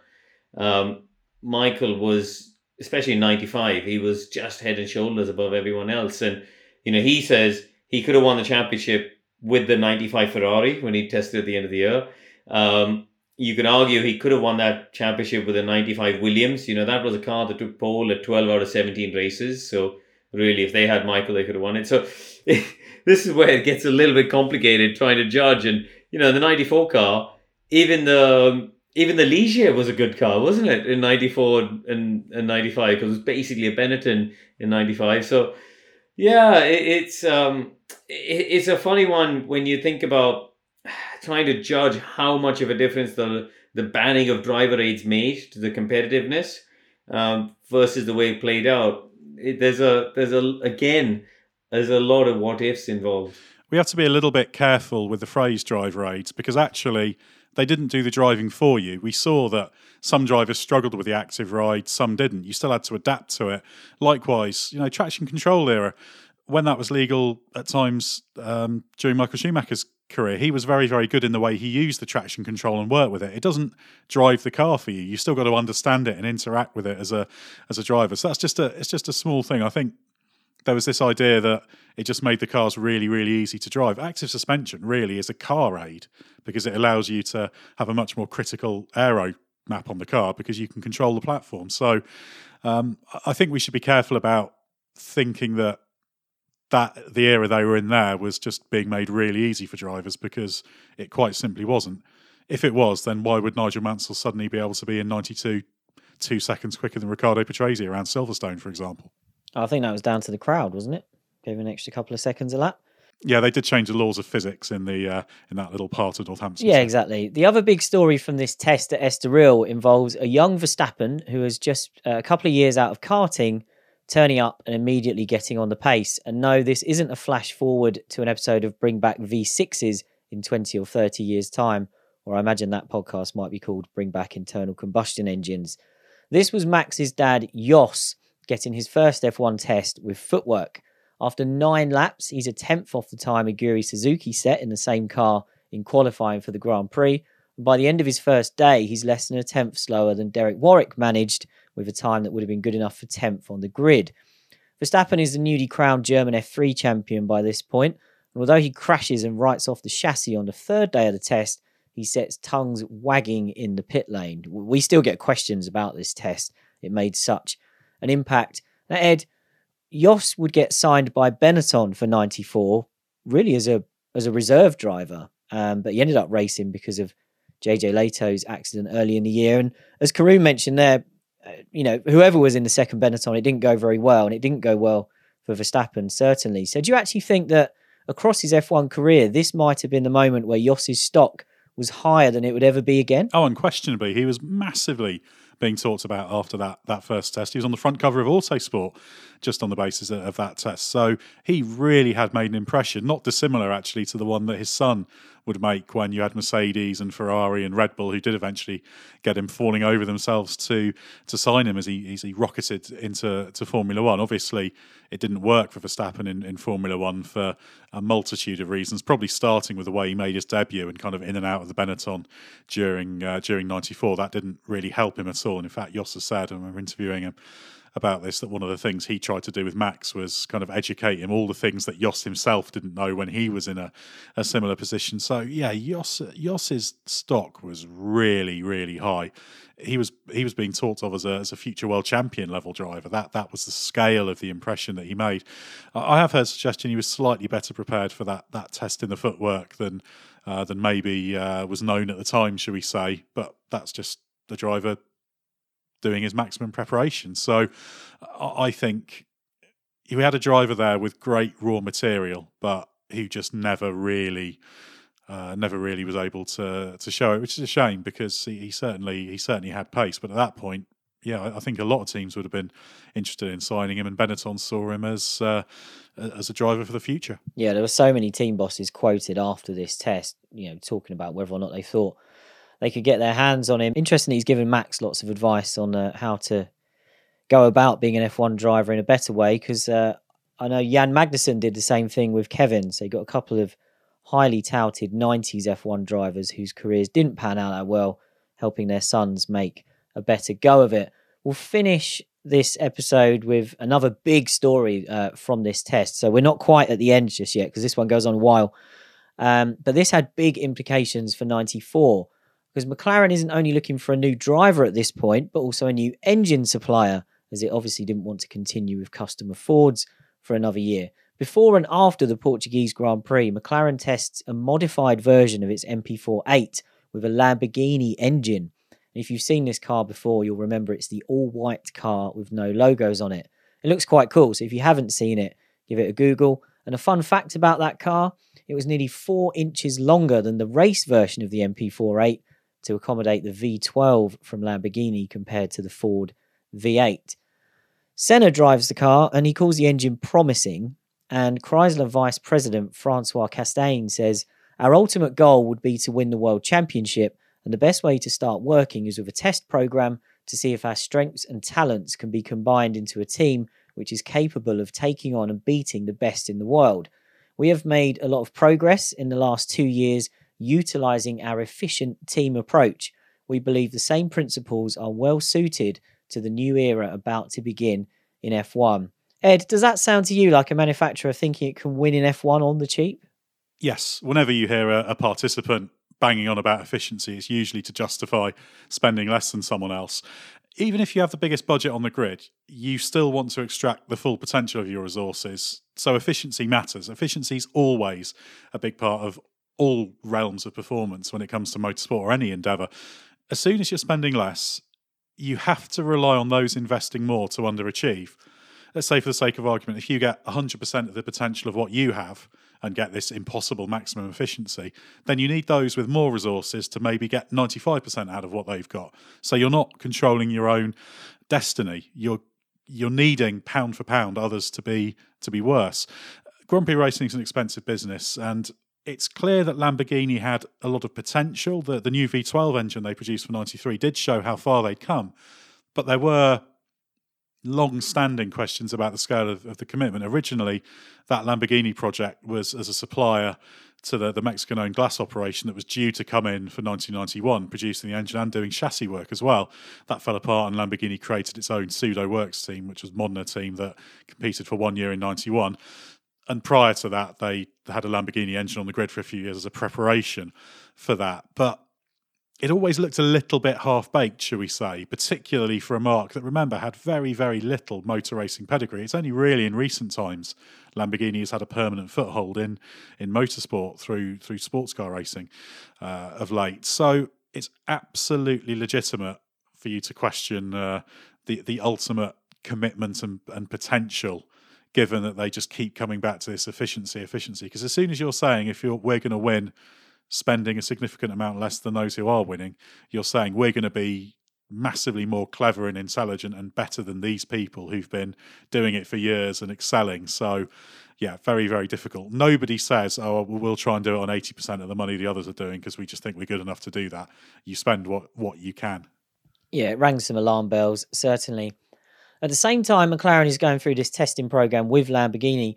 um, Michael was especially in 95 he was just head and shoulders above everyone else. And you know he says he could have won the championship with the 95 Ferrari when he tested at the end of the year. Um, you can argue he could have won that championship with a 95 Williams. You know, that was a car that took pole at 12 out of 17 races. So, really, if they had Michael, they could have won it. So, this is where it gets a little bit complicated trying to judge. And, you know, the 94 car, even the. Even the Ligier was a good car, wasn't it, in 94 and, and 95? Because it was basically a Benetton in 95. So, yeah, it, it's um, it, it's a funny one when you think about trying to judge how much of a difference the the banning of driver aids made to the competitiveness um, versus the way it played out. It, there's a there's a again there's a lot of what ifs involved. We have to be a little bit careful with the phrase driver aids because actually they didn't do the driving for you. We saw that some drivers struggled with the active ride, some didn't. You still had to adapt to it. Likewise, you know, traction control era, when that was legal at times um, during Michael Schumacher's career, he was very, very good in the way he used the traction control and worked with it. It doesn't drive the car for you. You still got to understand it and interact with it as a as a driver. So that's just a it's just a small thing. I think there was this idea that it just made the cars really, really easy to drive. Active suspension really is a car aid because it allows you to have a much more critical aero map on the car because you can control the platform. So um, I think we should be careful about thinking that that the era they were in there was just being made really easy for drivers because it quite simply wasn't. If it was, then why would Nigel Mansell suddenly be able to be in 92 two seconds quicker than Riccardo Patrese around Silverstone, for example? I think that was down to the crowd, wasn't it? Gave an extra couple of seconds a lap. Yeah, they did change the laws of physics in the uh, in that little part of Northampton. Yeah, exactly. The other big story from this test at Estoril involves a young Verstappen who is just uh, a couple of years out of karting turning up and immediately getting on the pace. And no, this isn't a flash forward to an episode of Bring Back V6s in 20 or 30 years' time. or I imagine that podcast might be called Bring Back Internal Combustion Engines. This was Max's dad, Jos, getting his first F1 test with footwork. After nine laps, he's a tenth off the time Aguri Suzuki set in the same car in qualifying for the Grand Prix. And by the end of his first day, he's less than a tenth slower than Derek Warwick managed, with a time that would have been good enough for 10th on the grid. Verstappen is the newly crowned German F3 champion by this point. and although he crashes and writes off the chassis on the third day of the test, he sets tongues wagging in the pit lane. We still get questions about this test. It made such an impact. Now, Edd, Jos would get signed by Benetton for 94, really as a as a reserve driver, um, but he ended up racing because of JJ Lehto's accident early in the year. And as Karun mentioned there, you know, whoever was in the second Benetton, it didn't go very well, and it didn't go well for Verstappen, certainly. So, do you actually think that across his F1 career, this might have been the moment where Jos's stock was higher than it would ever be again? Oh, unquestionably. He was massively being talked about after that that first test. He was on the front cover of Autosport just on the basis of that test. So he really had made an impression, not dissimilar actually to the one that his son would make when you had Mercedes and Ferrari and Red Bull, who did eventually get him falling over themselves to to sign him as he as he rocketed into to Formula One. Obviously, it didn't work for Verstappen in, in Formula One for a multitude of reasons. Probably starting with the way he made his debut and kind of in and out of the Benetton during uh, during '94. That didn't really help him at all. And in fact, Jos said, and we were interviewing him about this that one of the things he tried to do with Max was kind of educate him all the things that Jos himself didn't know when he was in a, a similar position. So yeah, Jos Jos's stock was really really high. He was he was being talked of as a as a future world champion level driver. That that was the scale of the impression that he made. I have heard suggestion he was slightly better prepared for that that test in the footwork than uh, than maybe uh, was known at the time, shall we say? But that's just the driver doing his maximum preparation. So I think we had a driver there with great raw material, but he just never really. Uh, never really was able to to show it, which is a shame because he, he, certainly he certainly had pace. But at that point, yeah, I think a lot of teams would have been interested in signing him, and Benetton saw him as uh, as a driver for the future. Yeah, there were so many team bosses quoted after this test, you know, talking about whether or not they thought they could get their hands on him. Interestingly, he's given Max lots of advice on uh, how to go about being an F1 driver in a better way because uh, I know Jan Magnussen did the same thing with Kevin. So he got a couple of highly touted 90s F1 drivers whose careers didn't pan out that well, helping their sons make a better go of it. We'll finish this episode with another big story uh, from this test. So we're not quite at the end just yet because this one goes on a while. Um, but this had big implications for 94 because McLaren isn't only looking for a new driver at this point, but also a new engine supplier, as it obviously didn't want to continue with customer Fords for another year. Before and after the Portuguese Grand Prix, McLaren tests a modified version of its MP4 8 with a Lamborghini engine. And if you've seen this car before, you'll remember it's the all white car with no logos on it. It looks quite cool, so if you haven't seen it, give it a Google. And a fun fact about that car it was nearly four inches longer than the race version of the MP4 8 to accommodate the V12 from Lamborghini compared to the Ford V8. Senna drives the car and he calls the engine promising. And Chrysler Vice President Francois Castaing says, Our ultimate goal would be to win the World Championship, and the best way to start working is with a test program to see if our strengths and talents can be combined into a team which is capable of taking on and beating the best in the world. We have made a lot of progress in the last two years utilizing our efficient team approach. We believe the same principles are well suited to the new era about to begin in F1. Edd, does that sound to you like a manufacturer thinking it can win in F1 on the cheap? Yes. Whenever you hear a, a participant banging on about efficiency, it's usually to justify spending less than someone else. Even if you have the biggest budget on the grid, you still want to extract the full potential of your resources. So efficiency matters. Efficiency is always a big part of all realms of performance when it comes to motorsport or any endeavor. As soon as you're spending less, you have to rely on those investing more to underachieve. Let's say, for the sake of argument, if you get 100% of the potential of what you have and get this impossible maximum efficiency, then you need those with more resources to maybe get 95% out of what they've got. So you're not controlling your own destiny. You're you're needing pound for pound others to be to be worse. Prix racing is an expensive business, and it's clear that Lamborghini had a lot of potential. The, the new V12 engine they produced for 93 did show how far they'd come, but there were long standing questions about the scale of, of, the commitment. Originally, that Lamborghini project was as a supplier to the, the Mexican owned GLAS operation that was due to come in for 1991, producing the engine and doing chassis work as well. That fell apart, and Lamborghini created its own pseudo works team, which was a Modena team that competed for one year in 91 and prior to that, they had a Lamborghini engine on the grid for a few years as a preparation for that. But it always looked a little bit half baked, shall we say, particularly for a marque that, remember, had very, very little motor racing pedigree. It's only really in recent times Lamborghini has had a permanent foothold in in motorsport through through sports car racing uh, of late. So it's absolutely legitimate for you to question uh, the the ultimate commitment and, and potential given that they just keep coming back to this efficiency, efficiency. Because as soon as you're saying if you're we're going to win, spending a significant amount less than those who are winning, you're saying we're going to be massively more clever and intelligent and better than these people who've been doing it for years and excelling. So, yeah, very, very difficult. Nobody says, oh, we'll try and do it on 80% of the money the others are doing because we just think we're good enough to do that. You spend what, what you can. Yeah, it rang some alarm bells, certainly. At the same time, McLaren is going through this testing program with Lamborghini.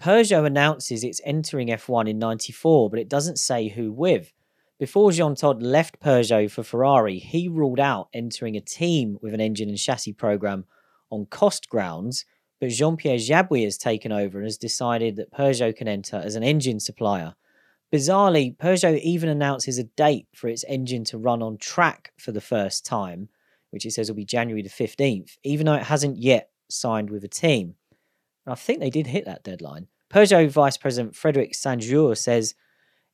Peugeot announces it's entering F1 in 94, but it doesn't say who with. Before Jean Todt left Peugeot for Ferrari, he ruled out entering a team with an engine and chassis program on cost grounds, but Jean Pierre Jabouille has taken over and has decided that Peugeot can enter as an engine supplier. Bizarrely, Peugeot even announces a date for its engine to run on track for the first time, which it says will be January the 15th, even though it hasn't yet signed with a team. And I think they did hit that deadline. Peugeot Vice President Frederic Saint-Geours says,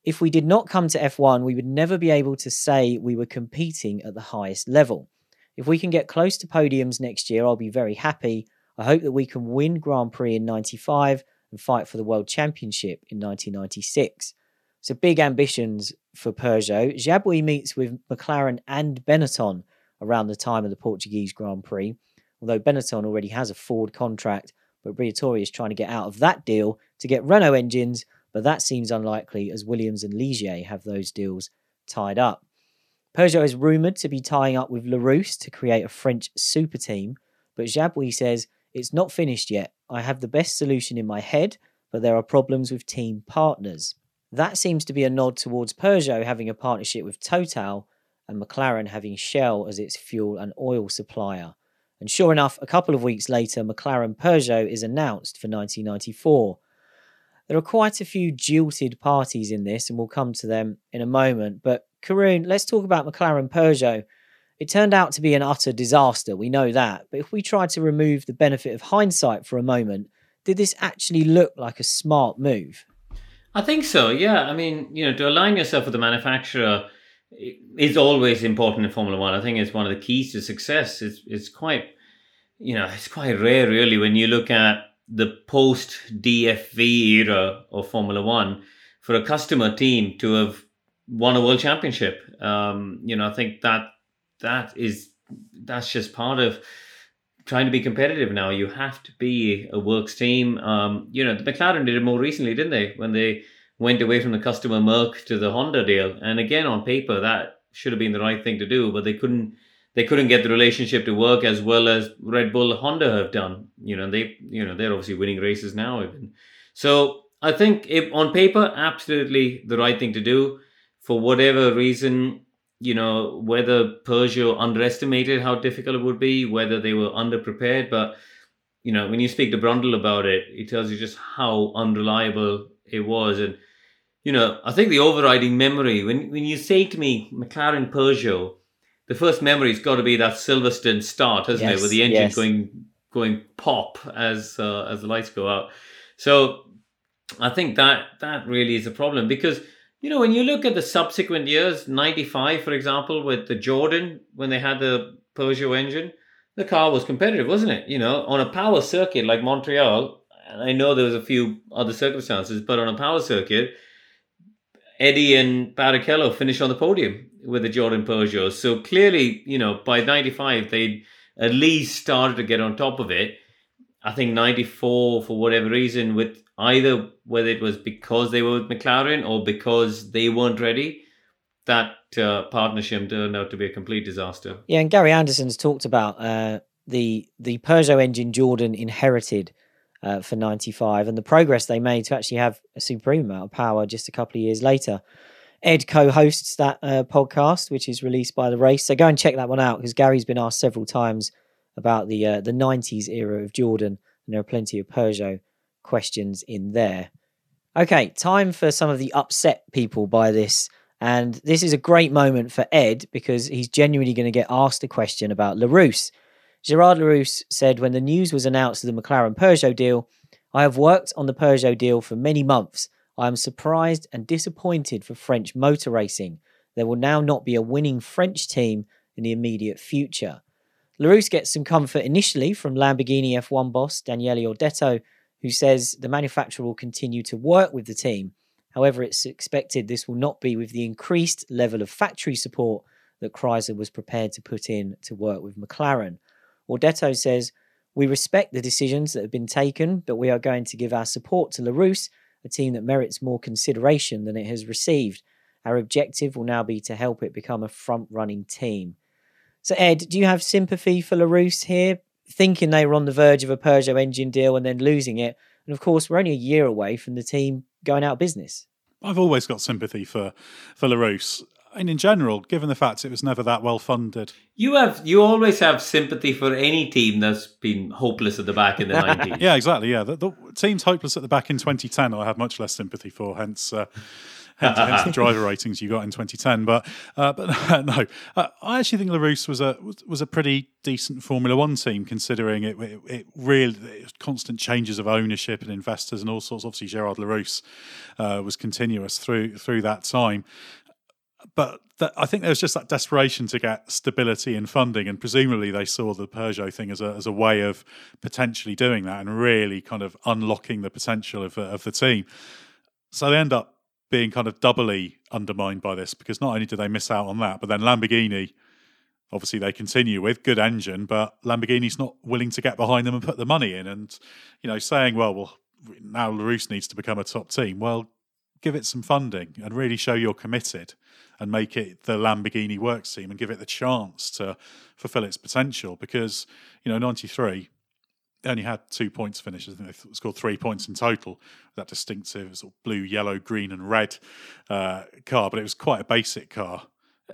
if we did not come to F1, we would never be able to say we were competing at the highest level. If we can get close to podiums next year, I'll be very happy. I hope that we can win Grand Prix in 95 and fight for the World Championship in 1996. So big ambitions for Peugeot. Jabouille meets with McLaren and Benetton around the time of the Portuguese Grand Prix. Although Benetton already has a Ford contract, but Briatore is trying to get out of that deal to get Renault engines, but that seems unlikely as Williams and Ligier have those deals tied up. Peugeot is rumoured to be tying up with Larousse to create a French super team, but Jabouille says it's not finished yet. I have the best solution in my head, but there are problems with team partners. That seems to be a nod towards Peugeot having a partnership with Total and McLaren having Shell as its fuel and oil supplier. And sure enough, a couple of weeks later, McLaren Peugeot is announced for 1994. There are quite a few jilted parties in this, and we'll come to them in a moment. But Karun, let's talk about McLaren Peugeot. It turned out to be an utter disaster, we know that. But if we try to remove the benefit of hindsight for a moment, did this actually look like a smart move? I think so, yeah. I mean, you know, to align yourself with the manufacturer is always important in Formula One. I think it's one of the keys to success. It's it's quite you know it's quite rare really when you look at the post DFV era of Formula One for a customer team to have won a world championship. Um, you know, I think that that is that's just part of trying to be competitive now. You have to be a works team. Um, you know, the McLaren did it more recently, didn't they? When they went away from the customer Merc to the Honda deal. And again, on paper, that should have been the right thing to do, but they couldn't. They couldn't get the relationship to work as well as Red Bull Honda have done. You know, they you know they're obviously winning races now even. So I think if on paper, absolutely the right thing to do. For whatever reason, you know, whether Peugeot underestimated how difficult it would be, whether they were underprepared, but you know, when you speak to Brundle about it, it tells you just how unreliable it was. And you know, I think the overriding memory when when you say to me McLaren Peugeot, the first memory's got to be that Silverstone start, hasn't yes, it, with the engine yes. going going pop as uh, as the lights go out. So I think that that really is a problem because you know when you look at the subsequent years, ninety five, for example, with the Jordan when they had the Peugeot engine, the car was competitive, wasn't it? You know, on a power circuit like Montreal, and I know there was a few other circumstances, but on a power circuit Eddie and Barrichello finished on the podium with the Jordan Peugeot. So clearly, you know, by 95, they'd at least started to get on top of it. I think 94, for whatever reason, with either whether it was because they were with McLaren or because they weren't ready, that uh, partnership turned out to be a complete disaster. Yeah, and Gary Anderson's talked about uh, the the Peugeot engine Jordan inherited uh, for 95 and the progress they made to actually have a supreme amount of power just a couple of years later. Edd co-hosts that uh, podcast, which is released by the race. So go and check that one out because Gary's been asked several times about the uh, the 90s era of Jordan, and there are plenty of Peugeot questions in there. Okay, time for some of the upset people by this. And this is a great moment for Edd because he's genuinely going to get asked a question about Larousse. Gerard Larousse said when the news was announced of the McLaren Peugeot deal, I have worked on the Peugeot deal for many months. I am surprised and disappointed for French motor racing. There will now not be a winning French team in the immediate future. Larousse gets some comfort initially from Lamborghini F1 boss Daniele Audetto, who says the manufacturer will continue to work with the team. However, it's expected this will not be with the increased level of factory support that Chrysler was prepared to put in to work with McLaren. Audetto says, We respect the decisions that have been taken, but we are going to give our support to Larousse, a team that merits more consideration than it has received. Our objective will now be to help it become a front running team. So, Edd, do you have sympathy for Larousse here, thinking they were on the verge of a Peugeot engine deal and then losing it? And of course, we're only a year away from the team going out of business. I've always got sympathy for for Larousse. And in general, given the fact it was never that well funded. You have you always have sympathy for any team that's been hopeless at the back in the 90s. Yeah, exactly. Yeah, the, the team's hopeless at the back in 2010. I have much less sympathy for. Hence, uh, hence, hence the driver ratings you got in 2010. But uh, but no, uh, I actually think Larousse was a was, was, a pretty decent Formula One team, considering it it, it really it constant changes of ownership and investors and all sorts. Obviously, Gerard Larousse uh, was continuous through through that time but I think there was just that desperation to get stability in funding, and presumably they saw the Peugeot thing as a as a way of potentially doing that and really kind of unlocking the potential of of the team. So they end up being kind of doubly undermined by this because not only do they miss out on that, but then Lamborghini, obviously they continue with good engine, but Lamborghini's not willing to get behind them and put the money in, and you know saying, well, well now Larousse needs to become a top team. Well, give it some funding and really show you're committed and make it the Lamborghini works team and give it the chance to fulfill its potential because you know 93 they only had two points finishes. I think they scored three points in total. That distinctive sort of blue, yellow, green, and red uh, car, but it was quite a basic car.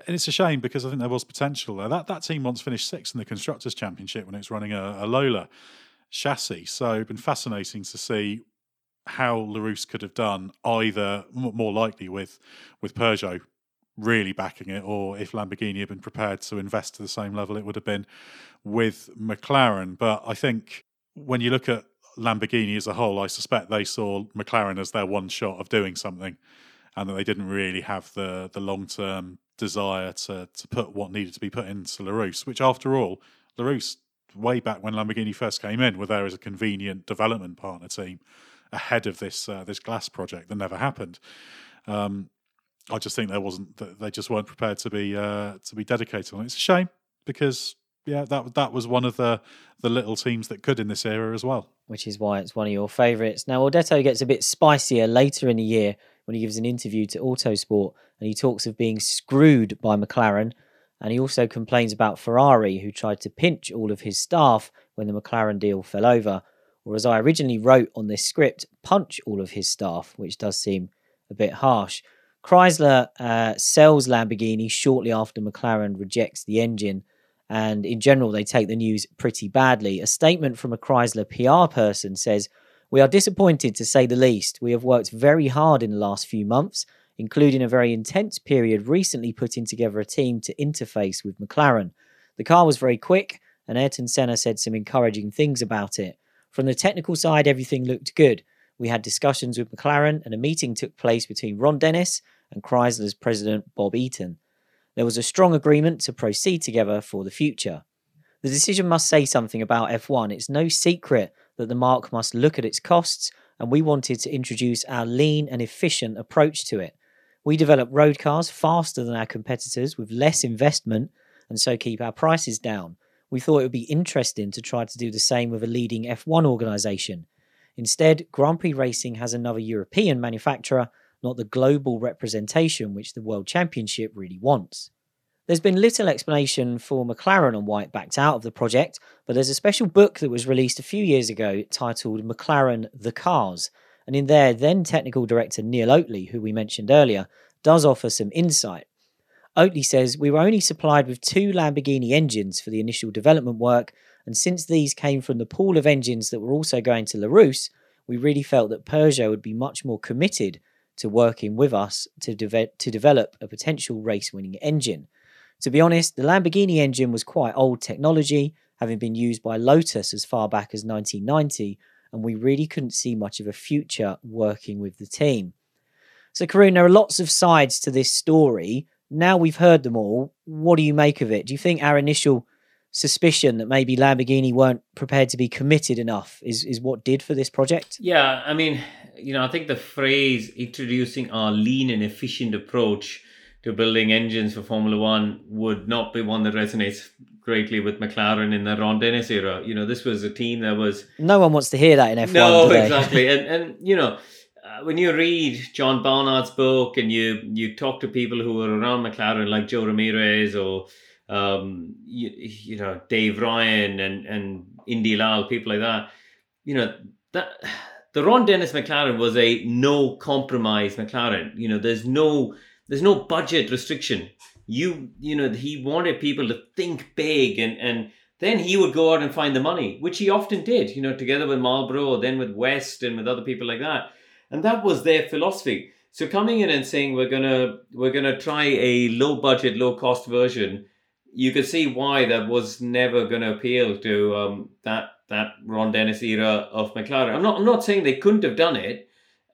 And it's a shame because I think there was potential there. That that team once finished sixth in the constructors' championship when it was running a, a Lola chassis. So it's been fascinating to see how Larousse could have done either more likely with with Peugeot really backing it, or if Lamborghini had been prepared to invest to the same level, it would have been with McLaren. But I think when you look at Lamborghini as a whole, I suspect they saw McLaren as their one shot of doing something, and that they didn't really have the the long term desire to to put what needed to be put into Larousse, which after all, Larousse way back when Lamborghini first came in were there as a convenient development partner team ahead of this uh, this GLAS project that never happened. Um, I just think there wasn't they just weren't prepared to be uh, to be dedicated on it. It's a shame because yeah, that that was one of the the little teams that could in this era as well. Which is why it's one of your favourites. Now Audetto gets a bit spicier later in the year when he gives an interview to Autosport and he talks of being screwed by McLaren. And he also complains about Ferrari, who tried to pinch all of his staff when the McLaren deal fell over or as I originally wrote on this script, punch all of his staff, which does seem a bit harsh. Chrysler uh, sells Lamborghini shortly after McLaren rejects the engine, and in general, they take the news pretty badly. A statement from a Chrysler PR person says, We are disappointed to say the least. We have worked very hard in the last few months, including a very intense period recently putting together a team to interface with McLaren. The car was very quick, and Ayrton Senna said some encouraging things about it. From the technical side, everything looked good. We had discussions with McLaren, and a meeting took place between Ron Dennis and Chrysler's president, Bob Eaton. There was a strong agreement to proceed together for the future. The decision must say something about F1. It's no secret that the marque must look at its costs, and we wanted to introduce our lean and efficient approach to it. We develop road cars faster than our competitors with less investment, and so keep our prices down. We thought it would be interesting to try to do the same with a leading F1 organisation. Instead, Grand Prix Racing has another European manufacturer, not the global representation which the World Championship really wants. There's been little explanation for McLaren on why it backed out of the project, but there's a special book that was released a few years ago titled McLaren The Cars. And in there, then technical director Neil Oatley, who we mentioned earlier, does offer some insight. Oatley says we were only supplied with two Lamborghini engines for the initial development work, and since these came from the pool of engines that were also going to Larousse, we really felt that Peugeot would be much more committed to working with us to, de- to develop a potential race winning engine. To be honest, the Lamborghini engine was quite old technology, having been used by Lotus as far back as 1990, and we really couldn't see much of a future working with the team. So, Karun, there are lots of sides to this story. Now we've heard them all. What do you make of it? Do you think our initial suspicion that maybe Lamborghini weren't prepared to be committed enough is, is what did for this project? Yeah, I mean, you know, I think the phrase introducing our lean and efficient approach to building engines for Formula One would not be one that resonates greatly with McLaren in the Ron Dennis era. You know, this was a team that was no one wants to hear that in F1. No, exactly, and and you know. When you read John Barnard's book and you you talk to people who were around McLaren like Jo Ramirez or um, you, you know Dave Ryan and and Indy Lall, people like that, you know that the Ron Dennis McLaren was a no compromise McLaren. You know, there's no there's no budget restriction. You you know he wanted people to think big and and then he would go out and find the money, which he often did. You know, together with Marlboro, then with West and with other people like that, and that was their philosophy. So coming in and saying we're gonna we're gonna try a low budget, low cost version, you could see why that was never gonna appeal to um, that that Ron Dennis era of McLaren. I'm not I'm not saying they couldn't have done it,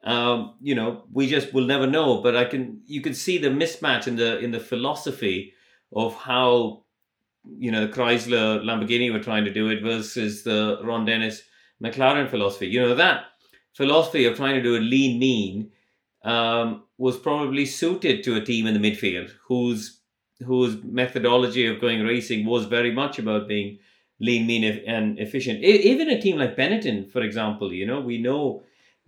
um, you know, we just will never know. But I can, you can see the mismatch in the in the philosophy of how, you know, Chrysler, Lamborghini were trying to do it versus the Ron Dennis McLaren philosophy. You know, that philosophy of trying to do a lean mean um, was probably suited to a team in the midfield whose whose methodology of going racing was very much about being lean, mean, and efficient. Even a team like Benetton, for example, you know, we know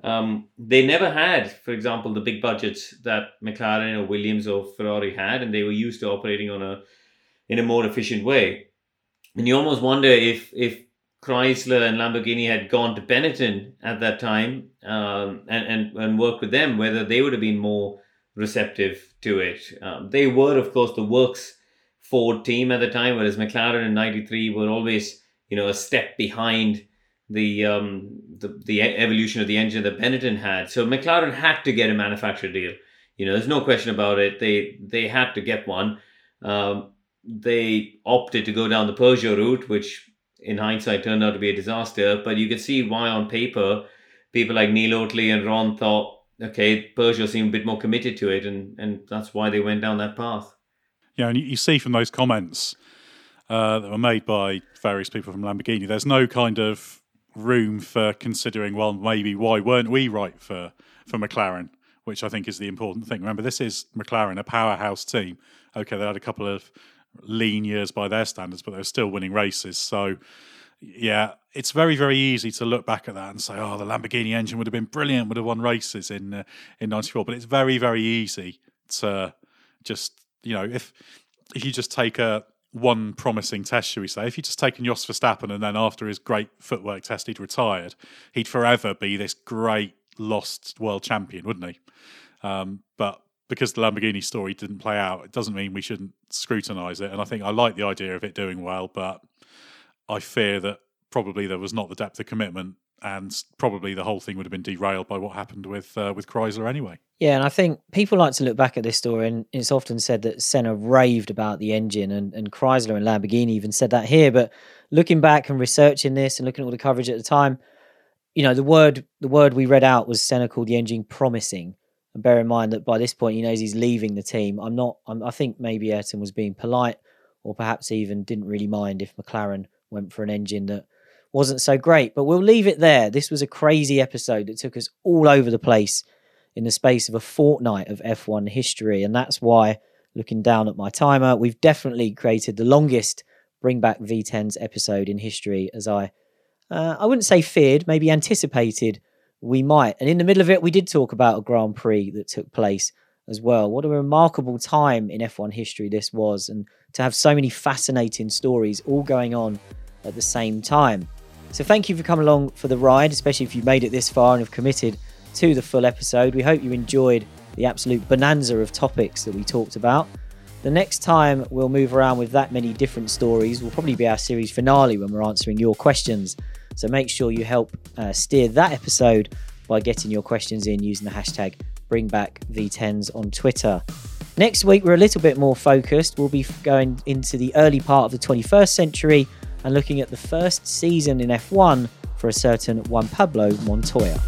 um, they never had, for example, the big budgets that McLaren or Williams or Ferrari had, and they were used to operating on a in a more efficient way. And you almost wonder if if Chrysler and Lamborghini had gone to Benetton at that time um, and, and and worked with them, whether they would have been more receptive to it. Um, they were, of course, the works Ford team at the time, whereas McLaren in '93 were always, you know, a step behind the um the, the evolution of the engine that Benetton had. So McLaren had to get a manufacturer deal. You know, there's no question about it. They they had to get one. Um, they opted to go down the Peugeot route, which in hindsight turned out to be a disaster. But you can see why on paper people like Neil Oatley and Ron thought, okay, Peugeot seemed a bit more committed to it, and and that's why they went down that path. Yeah, and you see from those comments uh, that were made by various people from Lamborghini, there's no kind of room for considering, well, maybe why weren't we right for, for McLaren, which I think is the important thing. Remember, this is McLaren, a powerhouse team. Okay, they had a couple of lean years by their standards, but they're still winning races. So, yeah, it's very, very easy to look back at that and say, oh, the Lamborghini engine would have been brilliant, would have won races in uh, in '94. But it's very, very easy to just, you know, if if you just take a one promising test, shall we say. If you'd just taken Jos Verstappen and then after his great footwork test he'd retired, he'd forever be this great lost world champion, wouldn't he? Um, but because the Lamborghini story didn't play out, it doesn't mean we shouldn't scrutinise it. And I think I like the idea of it doing well, but I fear that probably there was not the depth of commitment and probably the whole thing would have been derailed by what happened with uh, with Chrysler anyway. Yeah, and I think people like to look back at this story, and it's often said that Senna raved about the engine, and, and Chrysler and Lamborghini even said that here. But looking back and researching this and looking at all the coverage at the time, you know, the word the word we read out was Senna called the engine promising. And bear in mind that by this point he knows he's leaving the team. I'm not. I'm, I think maybe Ayrton was being polite, or perhaps even didn't really mind if McLaren went for an engine that wasn't so great. But we'll leave it there. This was a crazy episode that took us all over the place in the space of a fortnight of F1 history. And that's why, looking down at my timer, we've definitely created the longest Bring Back V10's episode in history as I, uh, I wouldn't say feared, maybe anticipated we might. And in the middle of it, we did talk about a Grand Prix that took place as well. What a remarkable time in F1 history this was, and to have so many fascinating stories all going on at the same time. So, thank you for coming along for the ride, especially if you've made it this far and have committed to the full episode. We hope you enjoyed the absolute bonanza of topics that we talked about. The next time we'll move around with that many different stories will probably be our series finale when we're answering your questions. So make sure you help uh, steer that episode by getting your questions in using the hashtag BringBackV10s on Twitter. Next week, we're a little bit more focused. We'll be going into the early part of the 21st century and looking at the first season in F1 for a certain Juan Pablo Montoya.